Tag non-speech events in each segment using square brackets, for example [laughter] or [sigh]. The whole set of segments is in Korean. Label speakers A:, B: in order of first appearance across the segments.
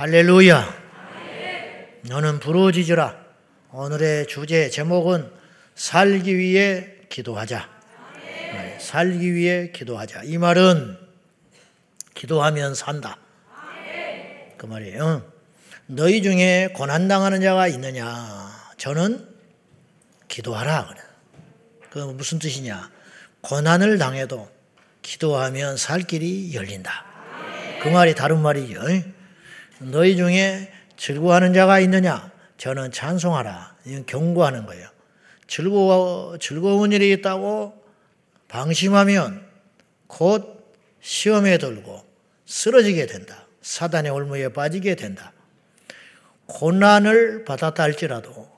A: 할렐루야. 너는 부러지지라. 오늘의 주제 제목은 살기 위해 기도하자. 네, 살기 위해 기도하자. 이 말은 기도하면 산다. 그 말이에요. 너희 중에 고난 당하는 자가 있느냐? 저는 기도하라. 그래. 그 무슨 뜻이냐? 고난을 당해도 기도하면 살 길이 열린다. 그 말이 다른 말이죠. 너희 중에 즐거워하는 자가 있느냐? 저는 찬송하라. 이건 경고하는 거예요. 즐거워, 즐거운 일이 있다고 방심하면 곧 시험에 들고 쓰러지게 된다. 사단의 올무에 빠지게 된다. 고난을 받았다 할지라도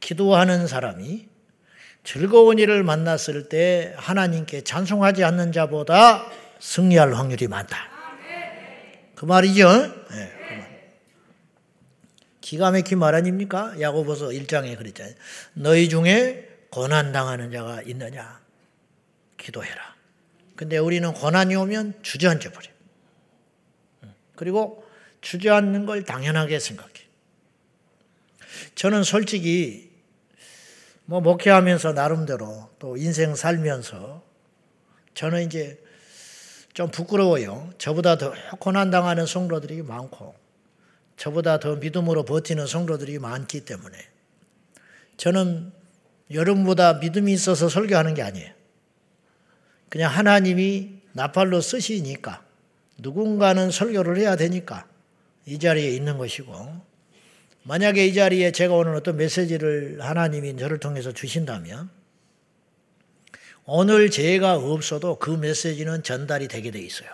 A: 기도하는 사람이 즐거운 일을 만났을 때 하나님께 찬송하지 않는 자보다 승리할 확률이 많다. 그 말이죠. 네. 기가 막힌 말 아닙니까? 야고보서 1장에 그랬잖아요. 너희 중에 고난 당하는 자가 있느냐? 기도해라. 근데 우리는 고난이 오면 주저앉아 버려. 그리고 주저앉는 걸 당연하게 생각해. 저는 솔직히 뭐 목회하면서 나름대로 또 인생 살면서 저는 이제 좀 부끄러워요. 저보다 더 고난 당하는 성도들이 많고 저보다 더 믿음으로 버티는 성도들이 많기 때문에 저는 여러분보다 믿음이 있어서 설교하는 게 아니에요. 그냥 하나님이 나팔로 쓰시니까 누군가는 설교를 해야 되니까 이 자리에 있는 것이고 만약에 이 자리에 제가 오늘 어떤 메시지를 하나님이 저를 통해서 주신다면 오늘 제가 없어도 그 메시지는 전달이 되게 돼 있어요.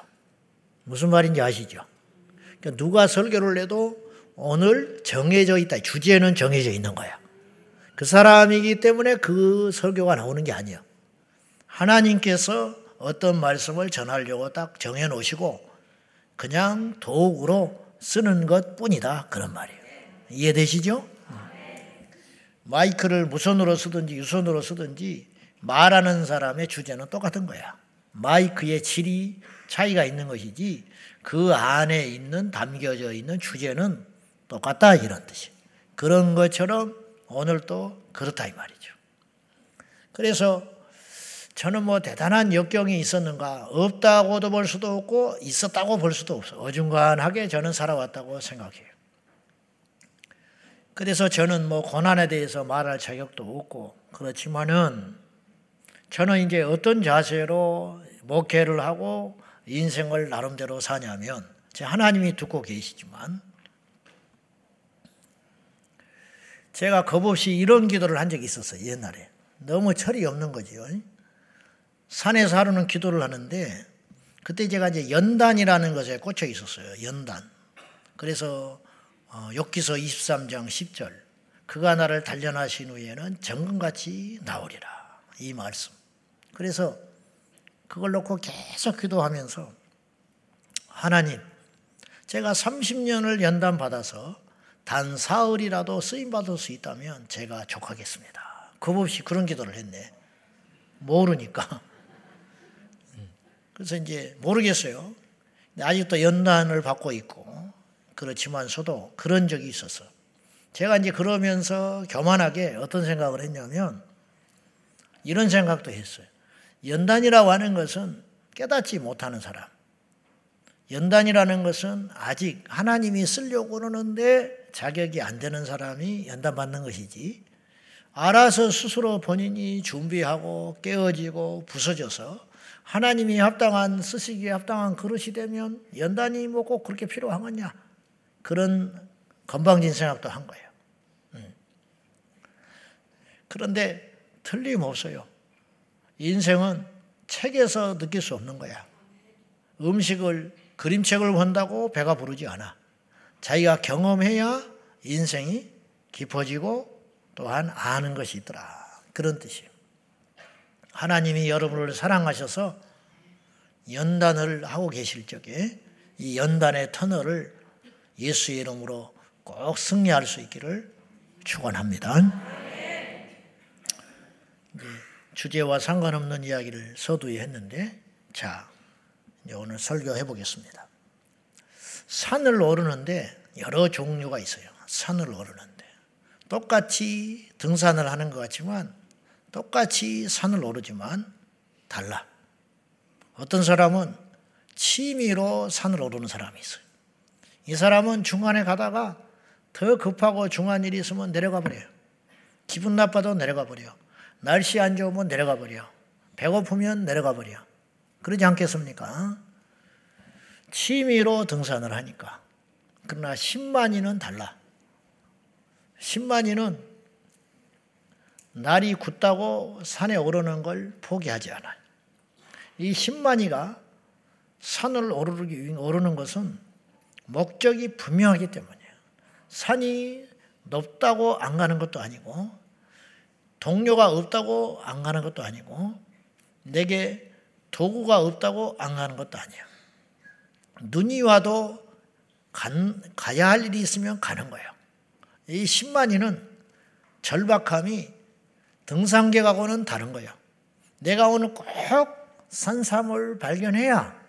A: 무슨 말인지 아시죠? 그러니까 누가 설교를 해도 오늘 정해져 있다. 주제는 정해져 있는 거야. 그 사람이기 때문에 그 설교가 나오는 게 아니에요. 하나님께서 어떤 말씀을 전하려고 딱 정해 놓으시고 그냥 도구로 쓰는 것 뿐이다. 그런 말이에요. 이해되시죠? 마이크를 무선으로 쓰든지 유선으로 쓰든지 말하는 사람의 주제는 똑같은 거야. 마이크의 질이 차이가 있는 것이지 그 안에 있는 담겨져 있는 주제는 똑같다 이런 뜻이. 그런 것처럼 오늘도 그렇다 이 말이죠. 그래서 저는 뭐 대단한 역경이 있었는가 없다고도 볼 수도 없고 있었다고 볼 수도 없어. 어중간하게 저는 살아왔다고 생각해요. 그래서 저는 뭐 고난에 대해서 말할 자격도 없고 그렇지만은 저는 이제 어떤 자세로 목회를 하고 인생을 나름대로 사냐면 제 하나님이 듣고 계시지만 제가 겁없이 이런 기도를 한 적이 있었어요 옛날에. 너무 철이 없는 거지요 산에서 하루는 기도를 하는데 그때 제가 이제 연단이라는 것에 꽂혀 있었어요 연단. 그래서 어, 욥기서 23장 10절. 그가 나를 단련하신 후에는 정금같이 나오리라. 이 말씀. 그래서 그걸 놓고 계속 기도하면서 하나님 제가 30년을 연단 받아서 단 사흘이라도 쓰임 받을 수 있다면 제가 족하겠습니다. 겁 없이 그런 기도를 했네. 모르니까. 그래서 이제 모르겠어요. 아직도 연단을 받고 있고 그렇지만서도 그런 적이 있었어. 제가 이제 그러면서 교만하게 어떤 생각을 했냐면 이런 생각도 했어요. 연단이라고 하는 것은 깨닫지 못하는 사람. 연단이라는 것은 아직 하나님이 쓰려고 그러는데 자격이 안 되는 사람이 연단 받는 것이지. 알아서 스스로 본인이 준비하고 깨어지고 부서져서 하나님이 합당한 쓰시기에 합당한 그릇이 되면 연단이 뭐 꼭 그렇게 필요한 거냐. 그런 건방진 생각도 한 거예요. 음. 그런데 틀림없어요. 인생은 책에서 느낄 수 없는 거야. 음식을, 그림책을 본다고 배가 부르지 않아. 자기가 경험해야 인생이 깊어지고 또한 아는 것이 있더라. 그런 뜻이에요. 하나님이 여러분을 사랑하셔서 연단을 하고 계실 적에 이 연단의 터널을 예수의 이름으로 꼭 승리할 수 있기를 축원합니다. 주제와 상관없는 이야기를 서두에 했는데 자 오늘 설교해 보겠습니다. 산을 오르는데 여러 종류가 있어요. 산을 오르는데. 똑같이 등산을 하는 것 같지만 똑같이 산을 오르지만 달라. 어떤 사람은 취미로 산을 오르는 사람이 있어요. 이 사람은 중간에 가다가 더 급하고 중요한 일이 있으면 내려가 버려요. 기분 나빠도 내려가 버려. 날씨 안 좋으면 내려가 버려. 배고프면 내려가 버려. 그러지 않겠습니까? 취미로 등산을 하니까. 그러나 10만이는 달라. 10만이는 날이 굳다고 산에 오르는 걸 포기하지 않아요. 이 10만이가 산을 오르기, 오르는 것은 목적이 분명하기 때문이에요. 산이 높다고 안 가는 것도 아니고, 동료가 없다고 안 가는 것도 아니고, 내게 도구가 없다고 안 가는 것도 아니에요. 눈이 와도 간, 가야 할 일이 있으면 가는 거예요. 이 10만이는 절박함이 등산객하고는 다른 거예요. 내가 오늘 꼭 산삼을 발견해야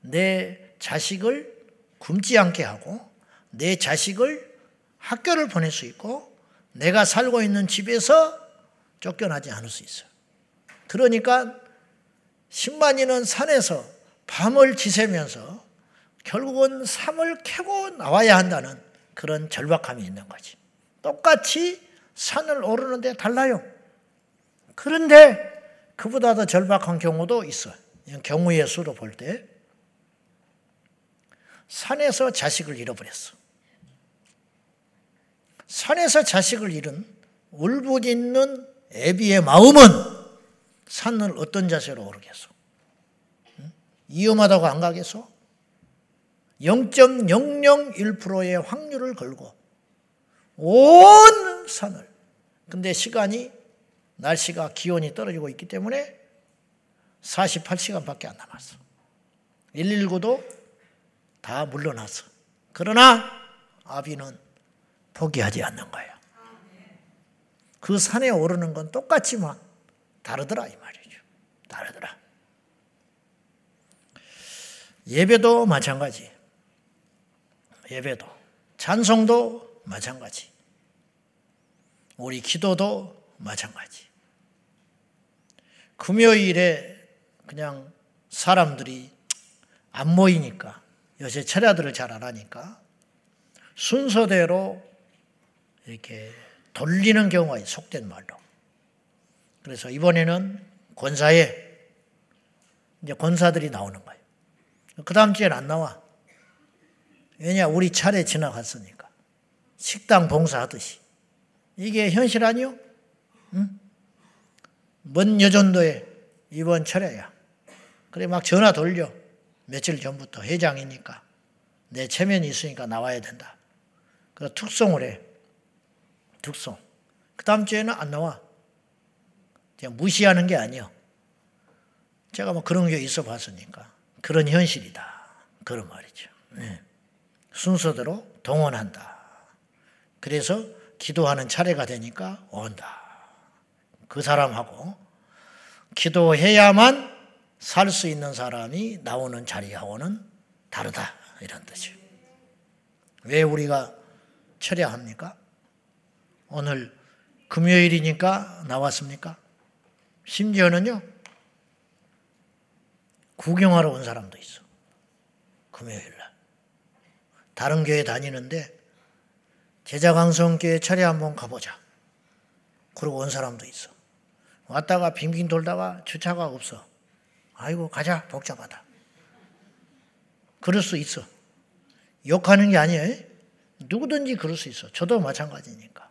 A: 내 자식을 굶지 않게 하고 내 자식을 학교를 보낼 수 있고 내가 살고 있는 집에서 쫓겨나지 않을 수 있어요. 그러니까 10만이는 산에서 밤을 지새면서 결국은 삶을 캐고 나와야 한다는 그런 절박함이 있는 거지. 똑같이 산을 오르는데 달라요. 그런데 그보다 더 절박한 경우도 있어. 경우의 수로 볼 때. 산에서 자식을 잃어버렸어. 산에서 자식을 잃은 울부짖는 애비의 마음은 산을 어떤 자세로 오르겠어? 위험하다고 안 가겠어? 0.001%의 확률을 걸고 온 산을 근데 시간이 날씨가 기온이 떨어지고 있기 때문에 48시간밖에 안 남았어. 119도 다 물러났어. 그러나 아비는 포기하지 않는 거예요. 그 산에 오르는 건 똑같지만 다르더라 이 말이죠. 다르더라. 예배도 마찬가지. 예배도 찬송도 마찬가지. 우리 기도도 마찬가지. 금요일에 그냥 사람들이 안 모이니까 요새 철야들을 잘 안 하니까 순서대로 이렇게 돌리는 경우가 있어 속된 말로. 그래서 이번에는 권사에 이제 권사들이 나오는 거예요. 그 다음 주에는 안 나와. 왜냐, 우리 차례 지나갔으니까. 식당 봉사하듯이. 이게 현실 아니요? 응? 먼 여전도에 이번 철회야. 그래, 막 전화 돌려. 며칠 전부터 회장이니까. 내 체면이 있으니까 나와야 된다. 그 특송을 해. 특송. 그 다음 주에는 안 나와. 그냥 무시하는 게 아니요. 제가 뭐 그런 게 있어 봤으니까. 그런 현실이다. 그런 말이죠. 네. 순서대로 동원한다. 그래서 기도하는 차례가 되니까 온다. 그 사람하고 기도해야만 살 수 있는 사람이 나오는 자리하고는 다르다. 이런 뜻이에요. 왜 우리가 철야합니까? 오늘 금요일이니까 나왔습니까? 심지어는요, 구경하러 온 사람도 있어. 금요일 날. 다른 교회 다니는데, 제자강성교회 철야 한번 가보자. 그러고 온 사람도 있어. 왔다가 빙빙 돌다가 주차가 없어. 아이고, 가자. 복잡하다. 그럴 수 있어. 욕하는 게 아니에요. 누구든지 그럴 수 있어. 저도 마찬가지니까.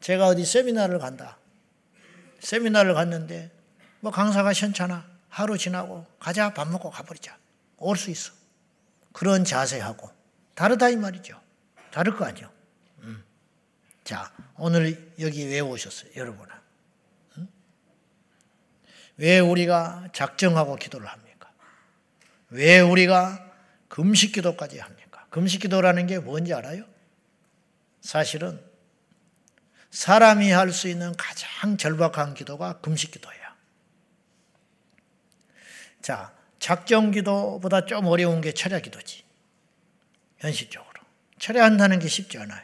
A: 제가 어디 세미나를 간다. 세미나를 갔는데 뭐 강사가 시원찮아. 하루 지나고 가자 밥 먹고 가버리자. 올 수 있어. 그런 자세하고 다르다 이 말이죠. 다를 거 아니요. 음. 자 오늘 여기 왜 오셨어요, 여러분아? 음? 왜 우리가 작정하고 기도를 합니까? 왜 우리가 금식 기도까지 합니까? 금식 기도라는 게 뭔지 알아요? 사실은 사람이 할 수 있는 가장 절박한 기도가 금식 기도예요. 자, 작정 기도보다 좀 어려운 게 철야 기도지. 현실적으로. 철회한다는 게 쉽지 않아요.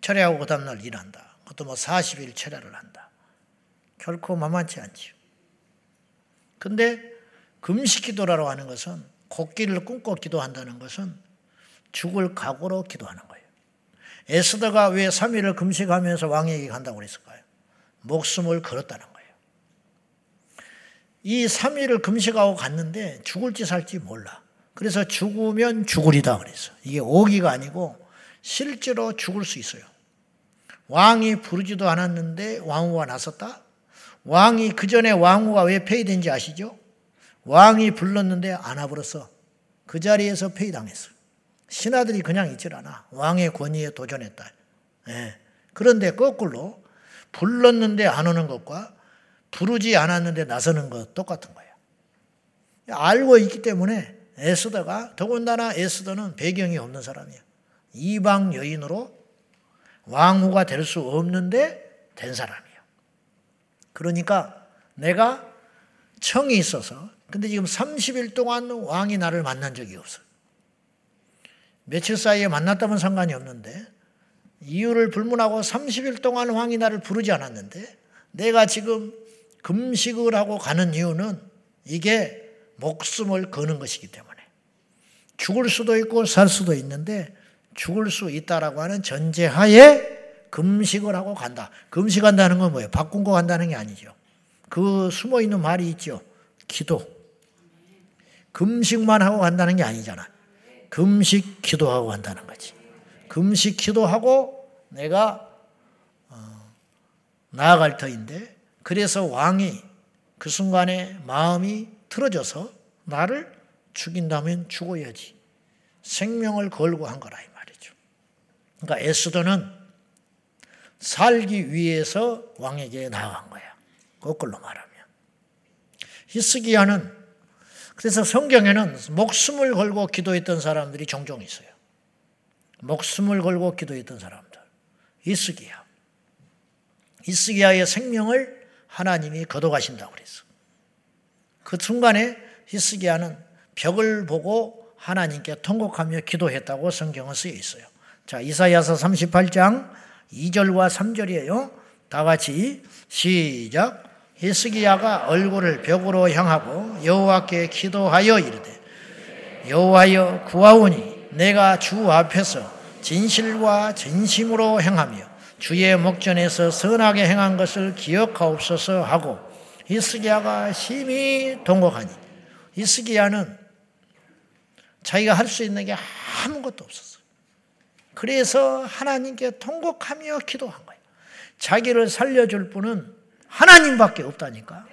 A: 철회하고 그 다음날 일한다. 그것도 뭐 40일 철회를 한다. 결코 만만치 않지요. 근데 금식 기도라고 하는 것은 곡기를 꿈꿔 기도한다는 것은 죽을 각오로 기도하는 거예요. 에스더가 왜 3일을 금식하면서 왕에게 간다고 그랬을까요? 목숨을 걸었다는 거예요. 이 3일을 금식하고 갔는데 죽을지 살지 몰라. 그래서 죽으면 죽으리다 그랬어. 이게 오기가 아니고 실제로 죽을 수 있어요. 왕이 부르지도 않았는데 왕후가 나섰다? 왕이 그 전에 왕후가 왜 폐위된지 아시죠? 왕이 불렀는데 안 와버렸어. 그 자리에서 폐위당했어. 신하들이 그냥 있질 않아. 왕의 권위에 도전했다. 예. 그런데 거꾸로 불렀는데 안 오는 것과 부르지 않았는데 나서는 것 똑같은 거예요. 알고 있기 때문에 에스더가 더군다나 에스더는 배경이 없는 사람이야. 이방 여인으로 왕후가 될 수 없는데 된 사람이에요. 그러니까 내가 청이 있어서 근데 지금 30일 동안 왕이 나를 만난 적이 없어. 며칠 사이에 만났다면 상관이 없는데 이유를 불문하고 30일 동안 왕이 나를 부르지 않았는데 내가 지금 금식을 하고 가는 이유는 이게 목숨을 거는 것이기 때문에 죽을 수도 있고 살 수도 있는데 죽을 수 있다라고 하는 전제하에 금식을 하고 간다. 금식한다는 건 뭐예요? 바꾼 거 간다는 게 아니죠. 그 숨어 있는 말이 있죠. 기도. 금식만 하고 간다는 게 아니잖아. 금식 기도하고 간다는 거지. 금식 기도하고 내가 어, 나아갈 터인데 그래서 왕이 그 순간에 마음이 틀어져서 나를 죽인다면 죽어야지. 생명을 걸고 한 거라 이 말이죠. 그러니까 에스더는 살기 위해서 왕에게 나아간 거야. 거꾸로 말하면. 히스기야는 그래서 성경에는 목숨을 걸고 기도했던 사람들이 종종 있어요. 목숨을 걸고 기도했던 사람들. 히스기야. 히스기야의 생명을 하나님이 거둬가신다고 그랬어. 그 순간에 히스기야는 벽을 보고 하나님께 통곡하며 기도했다고 성경은 쓰여 있어요. 자, 이사야서 38장 2절과 3절이에요. 다 같이 시작. 히스기야가 얼굴을 벽으로 향하고 여호와께 기도하여 이르되 여호와여 구하오니 내가 주 앞에서 진실과 진심으로 행하며 주의 목전에서 선하게 행한 것을 기억하옵소서 하고 히스기야가 심히 동곡하니 히스기야는 자기가 할 수 있는 게 아무것도 없었어요. 그래서 하나님께 통곡하며 기도한 거예요. 자기를 살려줄 분은 하나님밖에 없다니까.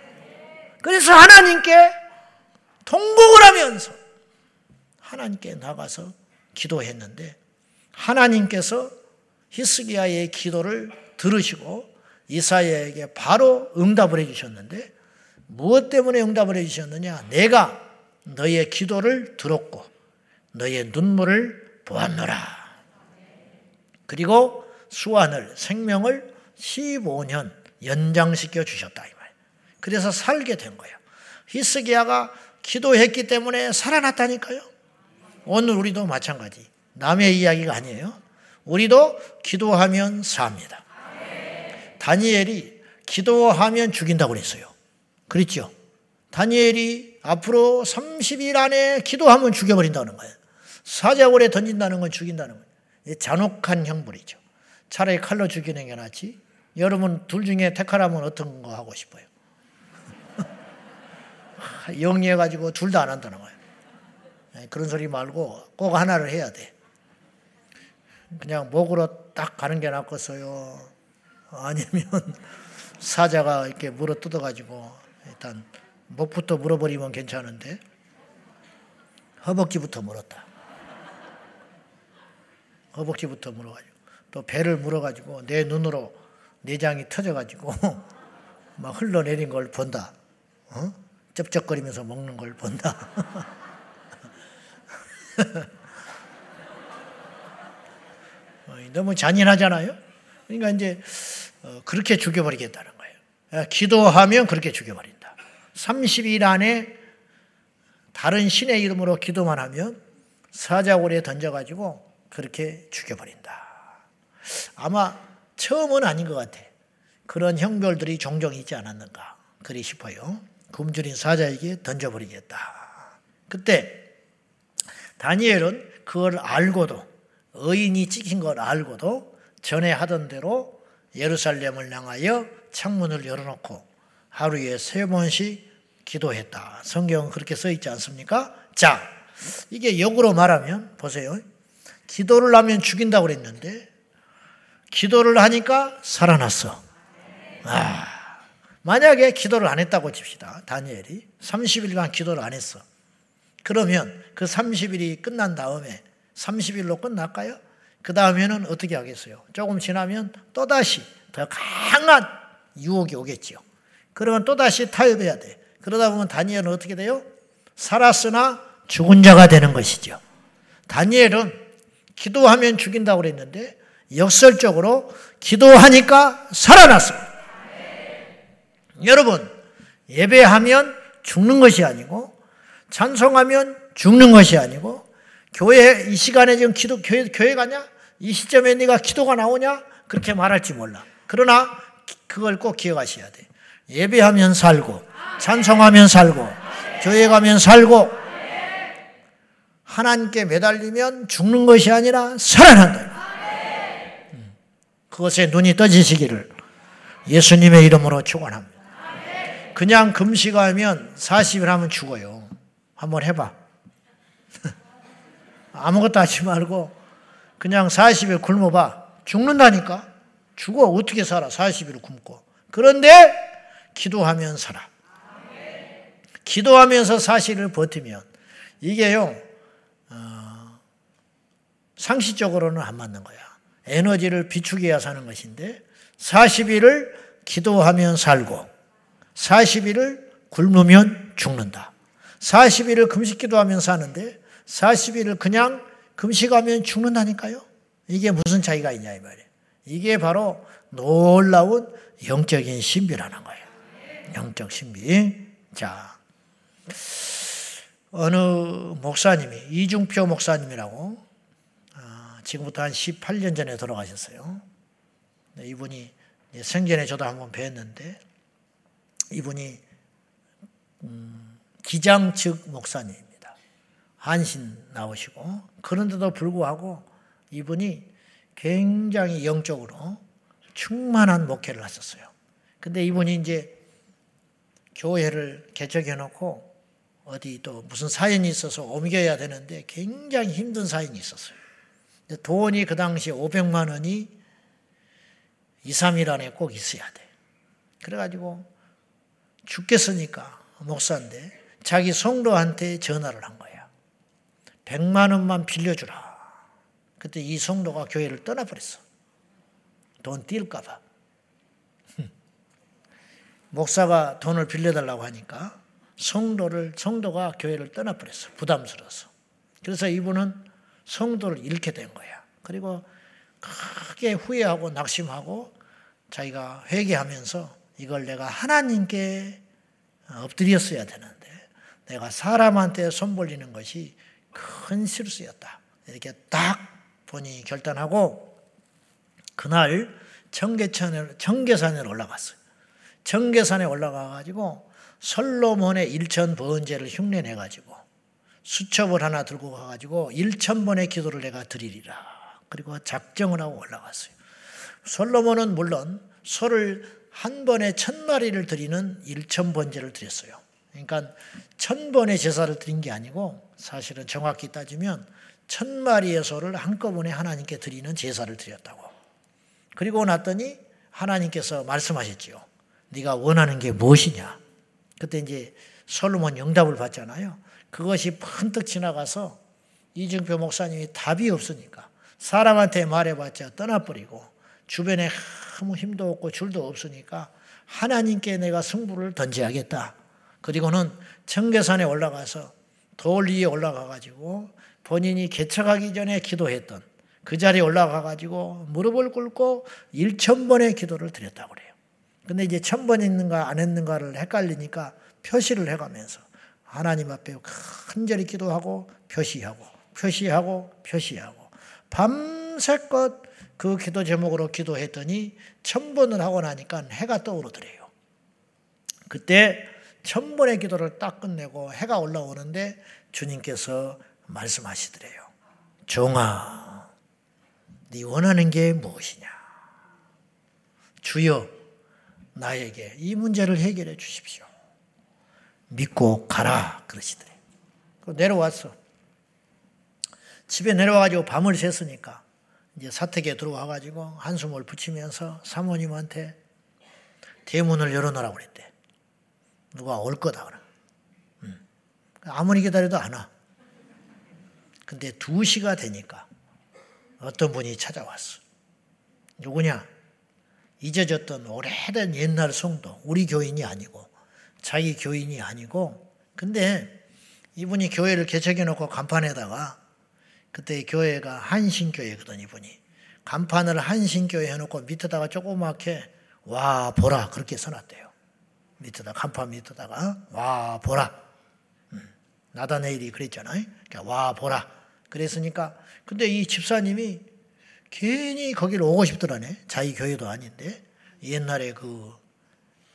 A: 그래서 하나님께 통곡을 하면서 하나님께 나가서 기도했는데 하나님께서 히스기야의 기도를 들으시고 이사야에게 바로 응답을 해 주셨는데 무엇 때문에 응답을 해 주셨느냐? 내가 너의 기도를 들었고 너의 눈물을 보았노라. 그리고 수완을 생명을 15년 연장시켜 주셨다 이 말. 그래서 살게 된 거예요. 히스기야가 기도했기 때문에 살아났다니까요. 오늘 우리도 마찬가지. 남의 이야기가 아니에요. 우리도 기도하면 삽니다. 다니엘이 기도하면 죽인다고 그랬어요. 그랬죠? 다니엘이 앞으로 30일 안에 기도하면 죽여버린다는 거예요. 사자굴에 던진다는 건 죽인다는 거예요. 잔혹한 형벌이죠. 차라리 칼로 죽이는 게 낫지. 여러분 둘 중에 택하라면 어떤 거 하고 싶어요? [laughs] 영리해가지고 둘 다 안 한다는 거예요. 네, 그런 소리 말고 꼭 하나를 해야 돼. 그냥 목으로 딱 가는 게 낫겠어요. 아니면 [laughs] 사자가 이렇게 물어 뜯어가지고 일단 목부터 물어버리면 괜찮은데 허벅지부터 물었다. 허벅지부터 물어가지고 또 배를 물어가지고 내 눈으로 내장이 터져가지고 [laughs] 막 흘러내린 걸 본다. 어? 쩝쩝거리면서 먹는 걸 본다. [laughs] 어, 너무 잔인하잖아요. 그러니까 이제 어, 그렇게 죽여버리겠다는 거예요. 기도하면 그렇게 죽여버린다. 30일 안에 다른 신의 이름으로 기도만 하면 사자골에 던져가지고 그렇게 죽여버린다. 아마 처음은 아닌 것 같아. 그런 형별들이 종종 있지 않았는가. 그리 싶어요. 굶주린 사자에게 던져버리겠다. 그때 다니엘은 그걸 알고도 의인이 찍힌 걸 알고도 전에 하던 대로 예루살렘을 향하여 창문을 열어놓고 하루에 세 번씩 기도했다. 성경은 그렇게 써 있지 않습니까? 자, 이게 역으로 말하면 보세요. 기도를 하면 죽인다고 그랬는데 기도를 하니까 살아났어. 아, 만약에 기도를 안 했다고 칩시다. 다니엘이 30일간 기도를 안 했어. 그러면 그 30일이 끝난 다음에 30일로 끝날까요? 그 다음에는 어떻게 하겠어요? 조금 지나면 또다시 더 강한 유혹이 오겠죠. 그러면 또다시 타협해야 돼. 그러다 보면 다니엘은 어떻게 돼요? 살았으나 죽은 자가 되는 것이죠. 다니엘은 기도하면 죽인다고 그랬는데 역설적으로 기도하니까 살아났어요. 여러분, 예배하면 죽는 것이 아니고 찬송하면 죽는 것이 아니고 교회 이 시간에 지금 기도 교회 교회 가냐? 이 시점에 네가 기도가 나오냐? 그렇게 말할지 몰라. 그러나 그걸 꼭 기억하셔야 돼. 예배하면 살고 찬송하면 살고 교회 가면 살고 하나님께 매달리면 죽는 것이 아니라 살아난다. 그것에 눈이 떠지시기를 예수님의 이름으로 축원합니다. 그냥 금식하면 40일 하면 죽어요. 한번 해봐. [laughs] 아무것도 하지 말고 그냥 40일 굶어봐. 죽는다니까. 죽어. 어떻게 살아? 40일 굶고. 그런데 기도하면 살아. 기도하면서 사실을 버티면 이게요 어, 상식적으로는 안 맞는 거야. 에너지를 비축해야 사는 것인데 40일을 기도하면 살고 40일을 굶으면 죽는다. 40일을 금식 기도하면 사는데 40일을 그냥 금식하면 죽는다니까요. 이게 무슨 차이가 있냐 이 말이에요. 이게 바로 놀라운 영적인 신비라는 거예요. 영적 신비. 자, 어느 목사님이 이중표 목사님이라고 지금부터 한 18년 전에 돌아가셨어요. 네, 이분이 생전에 저도 한번 뵀는데 이분이 음, 기장 측 목사님입니다. 한신 나오시고 그런데도 불구하고 이분이 굉장히 영적으로 충만한 목회를 하셨어요. 근데 이분이 이제 교회를 개척해 놓고 어디 또 무슨 사연이 있어서 옮겨야 되는데 굉장히 힘든 사연이 있었어요. 돈이 그 당시 500만 원이 2, 3일 안에 꼭 있어야 돼. 그래가지고 죽겠으니까 목사인데 자기 성도한테 전화를 한 거야. 100만 원만 빌려주라. 그때 이 성도가 교회를 떠나버렸어. 돈 뛸까 봐. [laughs] 목사가 돈을 빌려달라고 하니까 성도를, 성도가 교회를 떠나버렸어. 부담스러워서. 그래서 이분은 성도를 잃게 된 거야. 그리고 크게 후회하고 낙심하고 자기가 회개하면서 이걸 내가 하나님께 엎드렸어야 되는데 내가 사람한테 손 벌리는 것이 큰 실수였다. 이렇게 딱 본인이 결단하고 그날 청계천을 청계산에 올라갔어요. 청계산에 올라가 가지고 솔로몬의 일천 번제를 흉내내 가지고 수첩을 하나 들고 가가지고 1천 번의 기도를 내가 드리리라. 그리고 작정을 하고 올라갔어요. 솔로몬은 물론 소를 한 번에 천 마리를 드리는 1천 번제를 드렸어요. 그러니까 천 번의 제사를 드린 게 아니고 사실은 정확히 따지면 천 마리의 소를 한꺼번에 하나님께 드리는 제사를 드렸다고. 그리고 났더니 하나님께서 말씀하셨지요. 네가 원하는 게 무엇이냐? 그때 이제 솔로몬 영답을 받잖아요. 그것이 번뜩 지나가서 이중표 목사님이 답이 없으니까 사람한테 말해봤자 떠나버리고 주변에 아무 힘도 없고 줄도 없으니까 하나님께 내가 승부를 던져야겠다. 그리고는 청계산에 올라가서 돌 위에 올라가 가지고 본인이 개척하기 전에 기도했던 그 자리에 올라가 가지고 무릎을 꿇고 1천 번의 기도를 드렸다고 그래요. 근데 이제 천번 했는가 안 했는가를 헷갈리니까 표시를 해가면서 하나님 앞에 간절히 기도하고 표시하고 표시하고 표시하고 밤새껏 그 기도 제목으로 기도했더니 천번을 하고 나니까 해가 떠오르더래요. 그때 천번의 기도를 딱 끝내고 해가 올라오는데 주님께서 말씀하시더래요. 종아, 네 원하는 게 무엇이냐? 주여, 나에게 이 문제를 해결해 주십시오. 믿고 가라 그러시더래. 내려왔어. 집에 내려와가지고 밤을 샜으니까 이제 사택에 들어와가지고 한숨을 붙이면서 사모님한테 대문을 열어놓으라고 그랬대. 누가 올 거다 그래. 음. 아무리 기다려도 안 와. 근데 2시가 되니까 어떤 분이 찾아왔어. 누구냐? 잊어졌던 오래된 옛날 성도, 우리 교인이 아니고, 자기 교인이 아니고, 근데 이분이 교회를 개척해 놓고 간판에다가, 그때 교회가 한신교회거든, 이분이. 간판을 한신교회 해놓고 밑에다가 조그맣게, 와, 보라, 그렇게 써놨대요. 밑에다, 간판 밑에다가, 와, 보라. 음, 나다네일이 그랬잖아요. 그러니까 와, 보라. 그랬으니까, 근데 이 집사님이 괜히 거기를 오고 싶더라네. 자기 교회도 아닌데. 옛날에 그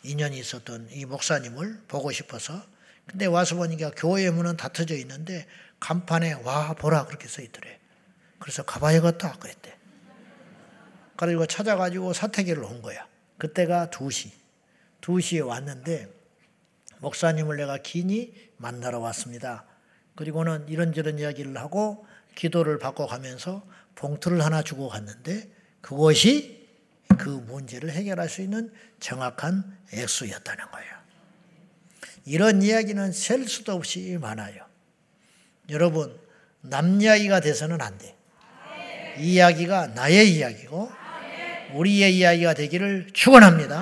A: 인연이 있었던 이 목사님을 보고 싶어서. 근데 와서 보니까 교회 문은 닫혀져 있는데 간판에 와 보라 그렇게 써 있더래. 그래서 가봐야겠다 그랬대. 그리고 찾아가지고 사택에를 온 거야. 그때가 2시. 2시에 왔는데 목사님을 내가 긴히 만나러 왔습니다. 그리고는 이런저런 이야기를 하고 기도를 받고 가면서 봉투를 하나 주고 갔는데 그것이 그 문제를 해결할 수 있는 정확한 액수였다는 거예요. 이런 이야기는 셀 수도 없이 많아요. 여러분, 남 이야기가 돼서는 안 돼. 이 이야기가 나의 이야기고 우리의 이야기가 되기를 축원합니다.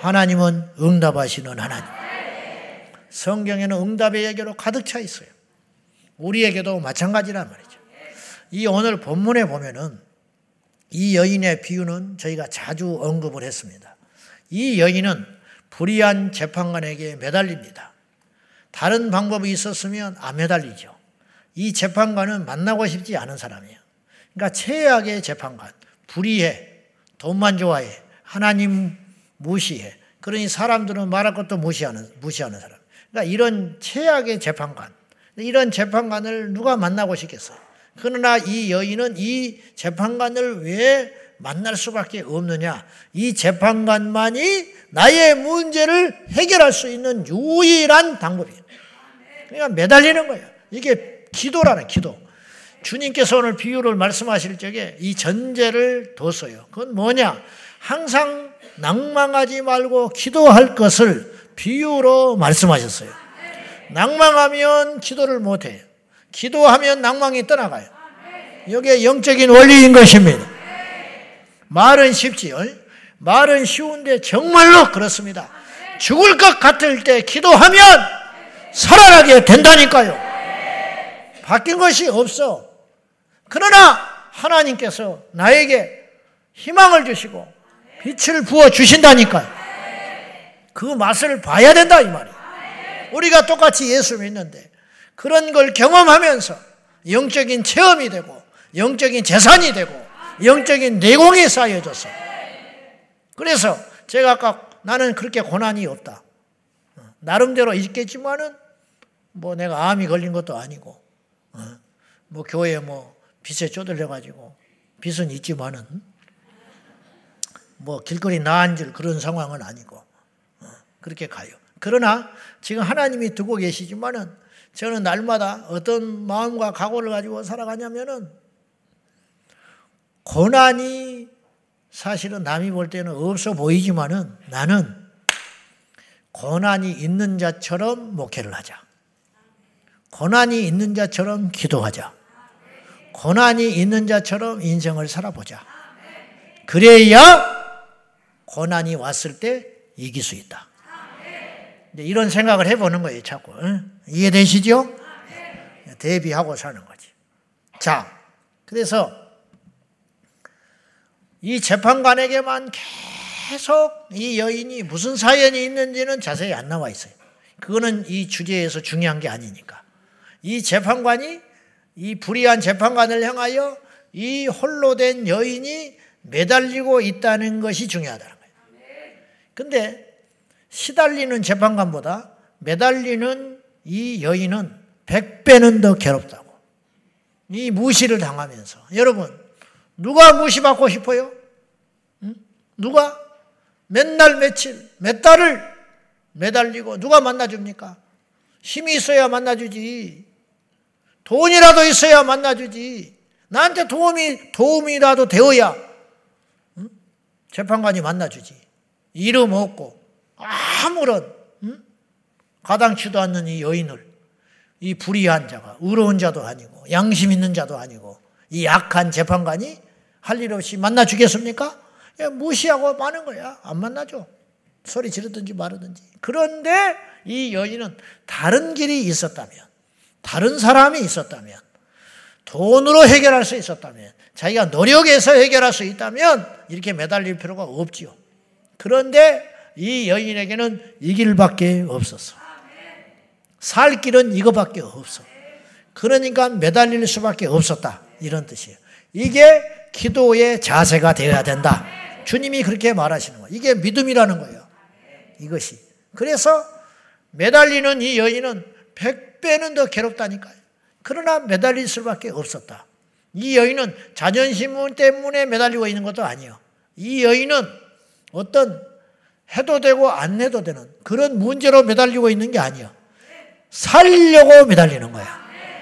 A: 하나님은 응답하시는 하나님. 성경에는 응답의 얘기로 가득 차 있어요. 우리에게도 마찬가지란 말이죠. 이 오늘 본문에 보면은 이 여인의 비유는 저희가 자주 언급을 했습니다. 이 여인은 불의한 재판관에게 매달립니다. 다른 방법이 있었으면 안 매달리죠. 이 재판관은 만나고 싶지 않은 사람이에요. 그러니까 최악의 재판관, 불의해, 돈만 좋아해, 하나님 무시해. 그러니 사람들은 말할 것도 무시하는, 무시하는 사람. 그러니까 이런 최악의 재판관, 이런 재판관을 누가 만나고 싶겠어요? 그러나 이 여인은 이 재판관을 왜 만날 수밖에 없느냐? 이 재판관만이 나의 문제를 해결할 수 있는 유일한 방법이에요. 그러니까 매달리는 거예요. 이게 기도라는 기도. 주님께서 오늘 비유를 말씀하실 적에 이 전제를 뒀어요. 그건 뭐냐? 항상 낭망하지 말고 기도할 것을 비유로 말씀하셨어요. 낭망하면 기도를 못해요. 기도하면 낭망이 떠나가요. 이게 영적인 원리인 것입니다. 말은 쉽지요. 말은 쉬운데 정말로 그렇습니다. 죽을 것 같을 때 기도하면 살아나게 된다니까요. 바뀐 것이 없어. 그러나 하나님께서 나에게 희망을 주시고 빛을 부어 주신다니까요. 그 맛을 봐야 된다 이 말이에요. 우리가 똑같이 예수 믿는데 그런 걸 경험하면서 영적인 체험이 되고 영적인 재산이 되고 영적인 내공이 쌓여져서 그래서 제가 아까 나는 그렇게 고난이 없다. 나름대로 있겠지만은 뭐 내가 암이 걸린 것도 아니고 어, 뭐 교회 뭐 빚에 쪼들려 가지고 빚은 있지만은 뭐 길거리 나앉을 그런 상황은 아니고 어, 그렇게 가요. 그러나 지금 하나님이 두고 계시지만은 저는 날마다 어떤 마음과 각오를 가지고 살아가냐면은 고난이 사실은 남이 볼 때는 없어 보이지만은 나는 고난이 있는 자처럼 목회를 하자. 고난이 있는 자처럼 기도하자. 고난이 있는 자처럼 인생을 살아보자. 그래야 고난이 왔을 때 이길 수 있다. 이런 생각을 해보는 거예요, 자꾸. 이해되시죠? 대비하고 사는 거지. 자, 그래서 이 재판관에게만 계속 이 여인이 무슨 사연이 있는지는 자세히 안 나와 있어요. 그거는 이 주제에서 중요한 게 아니니까. 이 재판관이 이 불의한 재판관을 향하여 이 홀로 된 여인이 매달리고 있다는 것이 중요하다는 거예요. 근데 시달리는 재판관보다 매달리는 이 여인은 100배는 더 괴롭다고. 이 무시를 당하면서. 여러분, 누가 무시받고 싶어요? 응? 누가? 맨날 며칠, 몇 달을 매달리고 누가 만나줍니까? 힘이 있어야 만나주지. 돈이라도 있어야 만나주지. 나한테 도움이, 도움이라도 되어야 응? 재판관이 만나주지. 이름 없고 아무런 응? 가당치도 않는 이 여인을 이 불의한 자가 의로운 자도 아니고 양심 있는 자도 아니고 이 약한 재판관이 할 일 없이 만나 주겠습니까? 무시하고 마는 거야. 안 만나죠. 소리 지르든지 말든지. 그런데 이 여인은 다른 길이 있었다면, 다른 사람이 있었다면, 돈으로 해결할 수 있었다면, 자기가 노력해서 해결할 수 있다면 이렇게 매달릴 필요가 없지요. 그런데 이 여인에게는 이 길밖에 없었어. 살 길은 이거밖에 없어. 그러니까 매달릴 수밖에 없었다. 이런 뜻이에요. 이게 기도의 자세가 되어야 된다. 주님이 그렇게 말하시는 거예요. 이게 믿음이라는 거예요. 이것이. 그래서 매달리는 이 여인은 100배는 더 괴롭다니까요. 그러나 매달릴 수밖에 없었다. 이 여인은 자존심 때문에 매달리고 있는 것도 아니에요. 이 여인은 어떤 해도 되고 안 해도 되는 그런 문제로 매달리고 있는 게 아니에요. 살려고 매달리는 거야.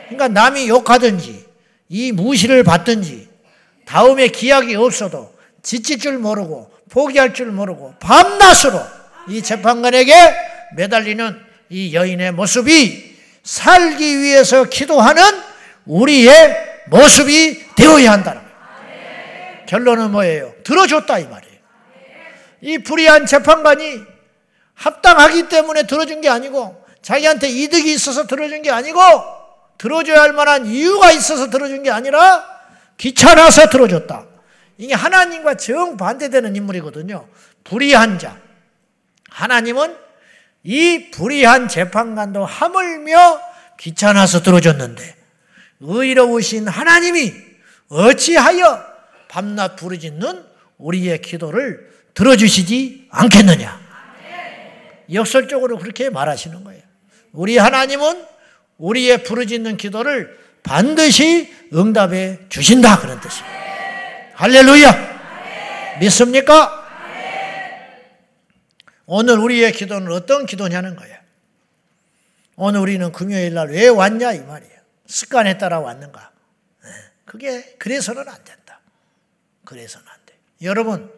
A: 그러니까 남이 욕하든지 이 무시를 받든지 다음에 기약이 없어도 지칠 줄 모르고 포기할 줄 모르고 밤낮으로 이 재판관에게 매달리는 이 여인의 모습이 살기 위해서 기도하는 우리의 모습이 되어야 한다는 거예요. 결론은 뭐예요? 들어줬다 이 말이에요. 이 불의한 재판관이 합당하기 때문에 들어준 게 아니고 자기한테 이득이 있어서 들어준 게 아니고 들어줘야 할 만한 이유가 있어서 들어준 게 아니라 귀찮아서 들어줬다. 이게 하나님과 정반대되는 인물이거든요. 불의한 자. 하나님은 이 불의한 재판관도 하물며 귀찮아서 들어줬는데 의로우신 하나님이 어찌하여 밤낮 부르짖는 우리의 기도를 들어주시지 않겠느냐. 역설적으로 그렇게 말하시는 거예요. 우리 하나님은 우리의 부르짖는 기도를 반드시 응답해 주신다 그런 뜻입니다. 할렐루야. 믿습니까? 오늘 우리의 기도는 어떤 기도냐는 거예요. 오늘 우리는 금요일 날 왜 왔냐 이 말이에요. 습관에 따라 왔는가? 네. 그게 그래서는 안 된다. 그래서는 안 돼. 여러분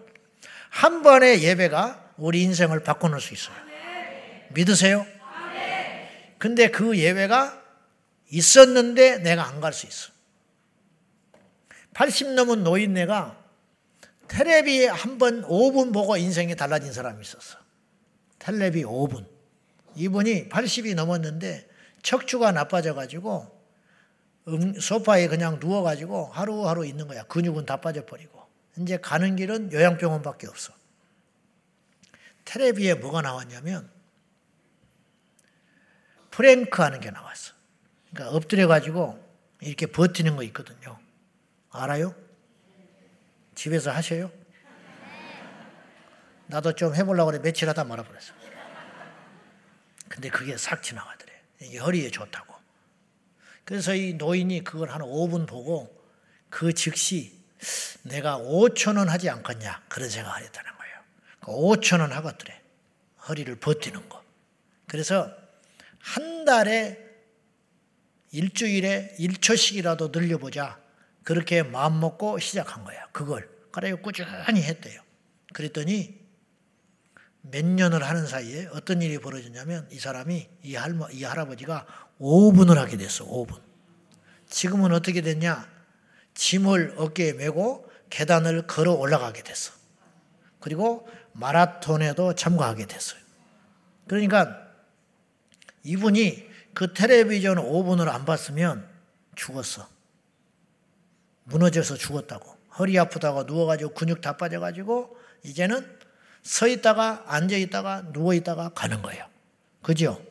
A: 한 번의 예배가 우리 인생을 바꿔놓을 수 있어요. 믿으세요? 근데 그 예배가 있었는데 내가 안 갈 수 있어. 80 넘은 노인네가 텔레비 한 번 5분 보고 인생이 달라진 사람이 있었어. 텔레비 5분. 이분이 80이 넘었는데 척추가 나빠져가지고 음, 소파에 그냥 누워가지고 하루하루 있는 거야. 근육은 다 빠져버리고. 이제 가는 길은 요양병원밖에 없어. 텔레비에 뭐가 나왔냐면 프랭크 하는 게 나왔어. 그러니까 엎드려가지고 이렇게 버티는 거 있거든요. 알아요? 집에서 하셔요? 나도 좀 해보려고 그래 며칠 하다 말아버렸어. 근데 그게 싹 지나가더래. 이게 허리에 좋다고. 그래서 이 노인이 그걸 한 5분 보고 그 즉시 내가 5천 원 하지 않겠냐 그런 생각을 했다는 거예요. 5천 그원 하겠더래. 허리를 버티는 거. 그래서 한 달에 일주일에 1초씩이라도 늘려보자. 그렇게 마음 먹고 시작한 거야. 그걸. 그래 꾸준히 했대요. 그랬더니 몇 년을 하는 사이에 어떤 일이 벌어졌냐면 이 사람이 이 할머 이 할아버지가 5분을 하게 됐어. 5분. 지금은 어떻게 됐냐? 짐을 어깨에 메고 계단을 걸어 올라가게 됐어. 그리고 마라톤에도 참가하게 됐어요. 그러니까 이분이 그 텔레비전 5분을 안 봤으면 죽었어. 무너져서 죽었다고. 허리 아프다가 누워가지고 근육 다 빠져가지고 이제는 서 있다가 앉아 있다가 누워 있다가 가는 거예요. 그죠?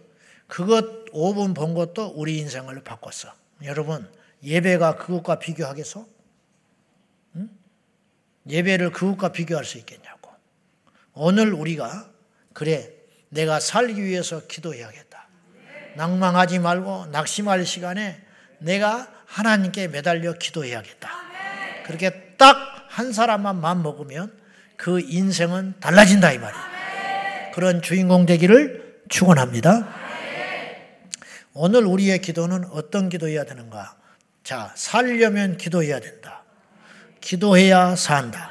A: 그것 5분 본 것도 우리 인생을 바꿨어. 여러분, 예배가 그것과 비교하겠어? 예배를 그것과 비교할 수 있겠냐고. 오늘 우리가 그래 내가 살기 위해서 기도해야겠다. 낭망하지 말고 낙심할 시간에 내가 하나님께 매달려 기도해야겠다. 그렇게 딱 한 사람만 마음 먹으면 그 인생은 달라진다 이 말이에요. 그런 주인공 되기를 축원합니다. 오늘 우리의 기도는 어떤 기도해야 되는가? 자, 살려면 기도해야 된다. 기도해야 산다.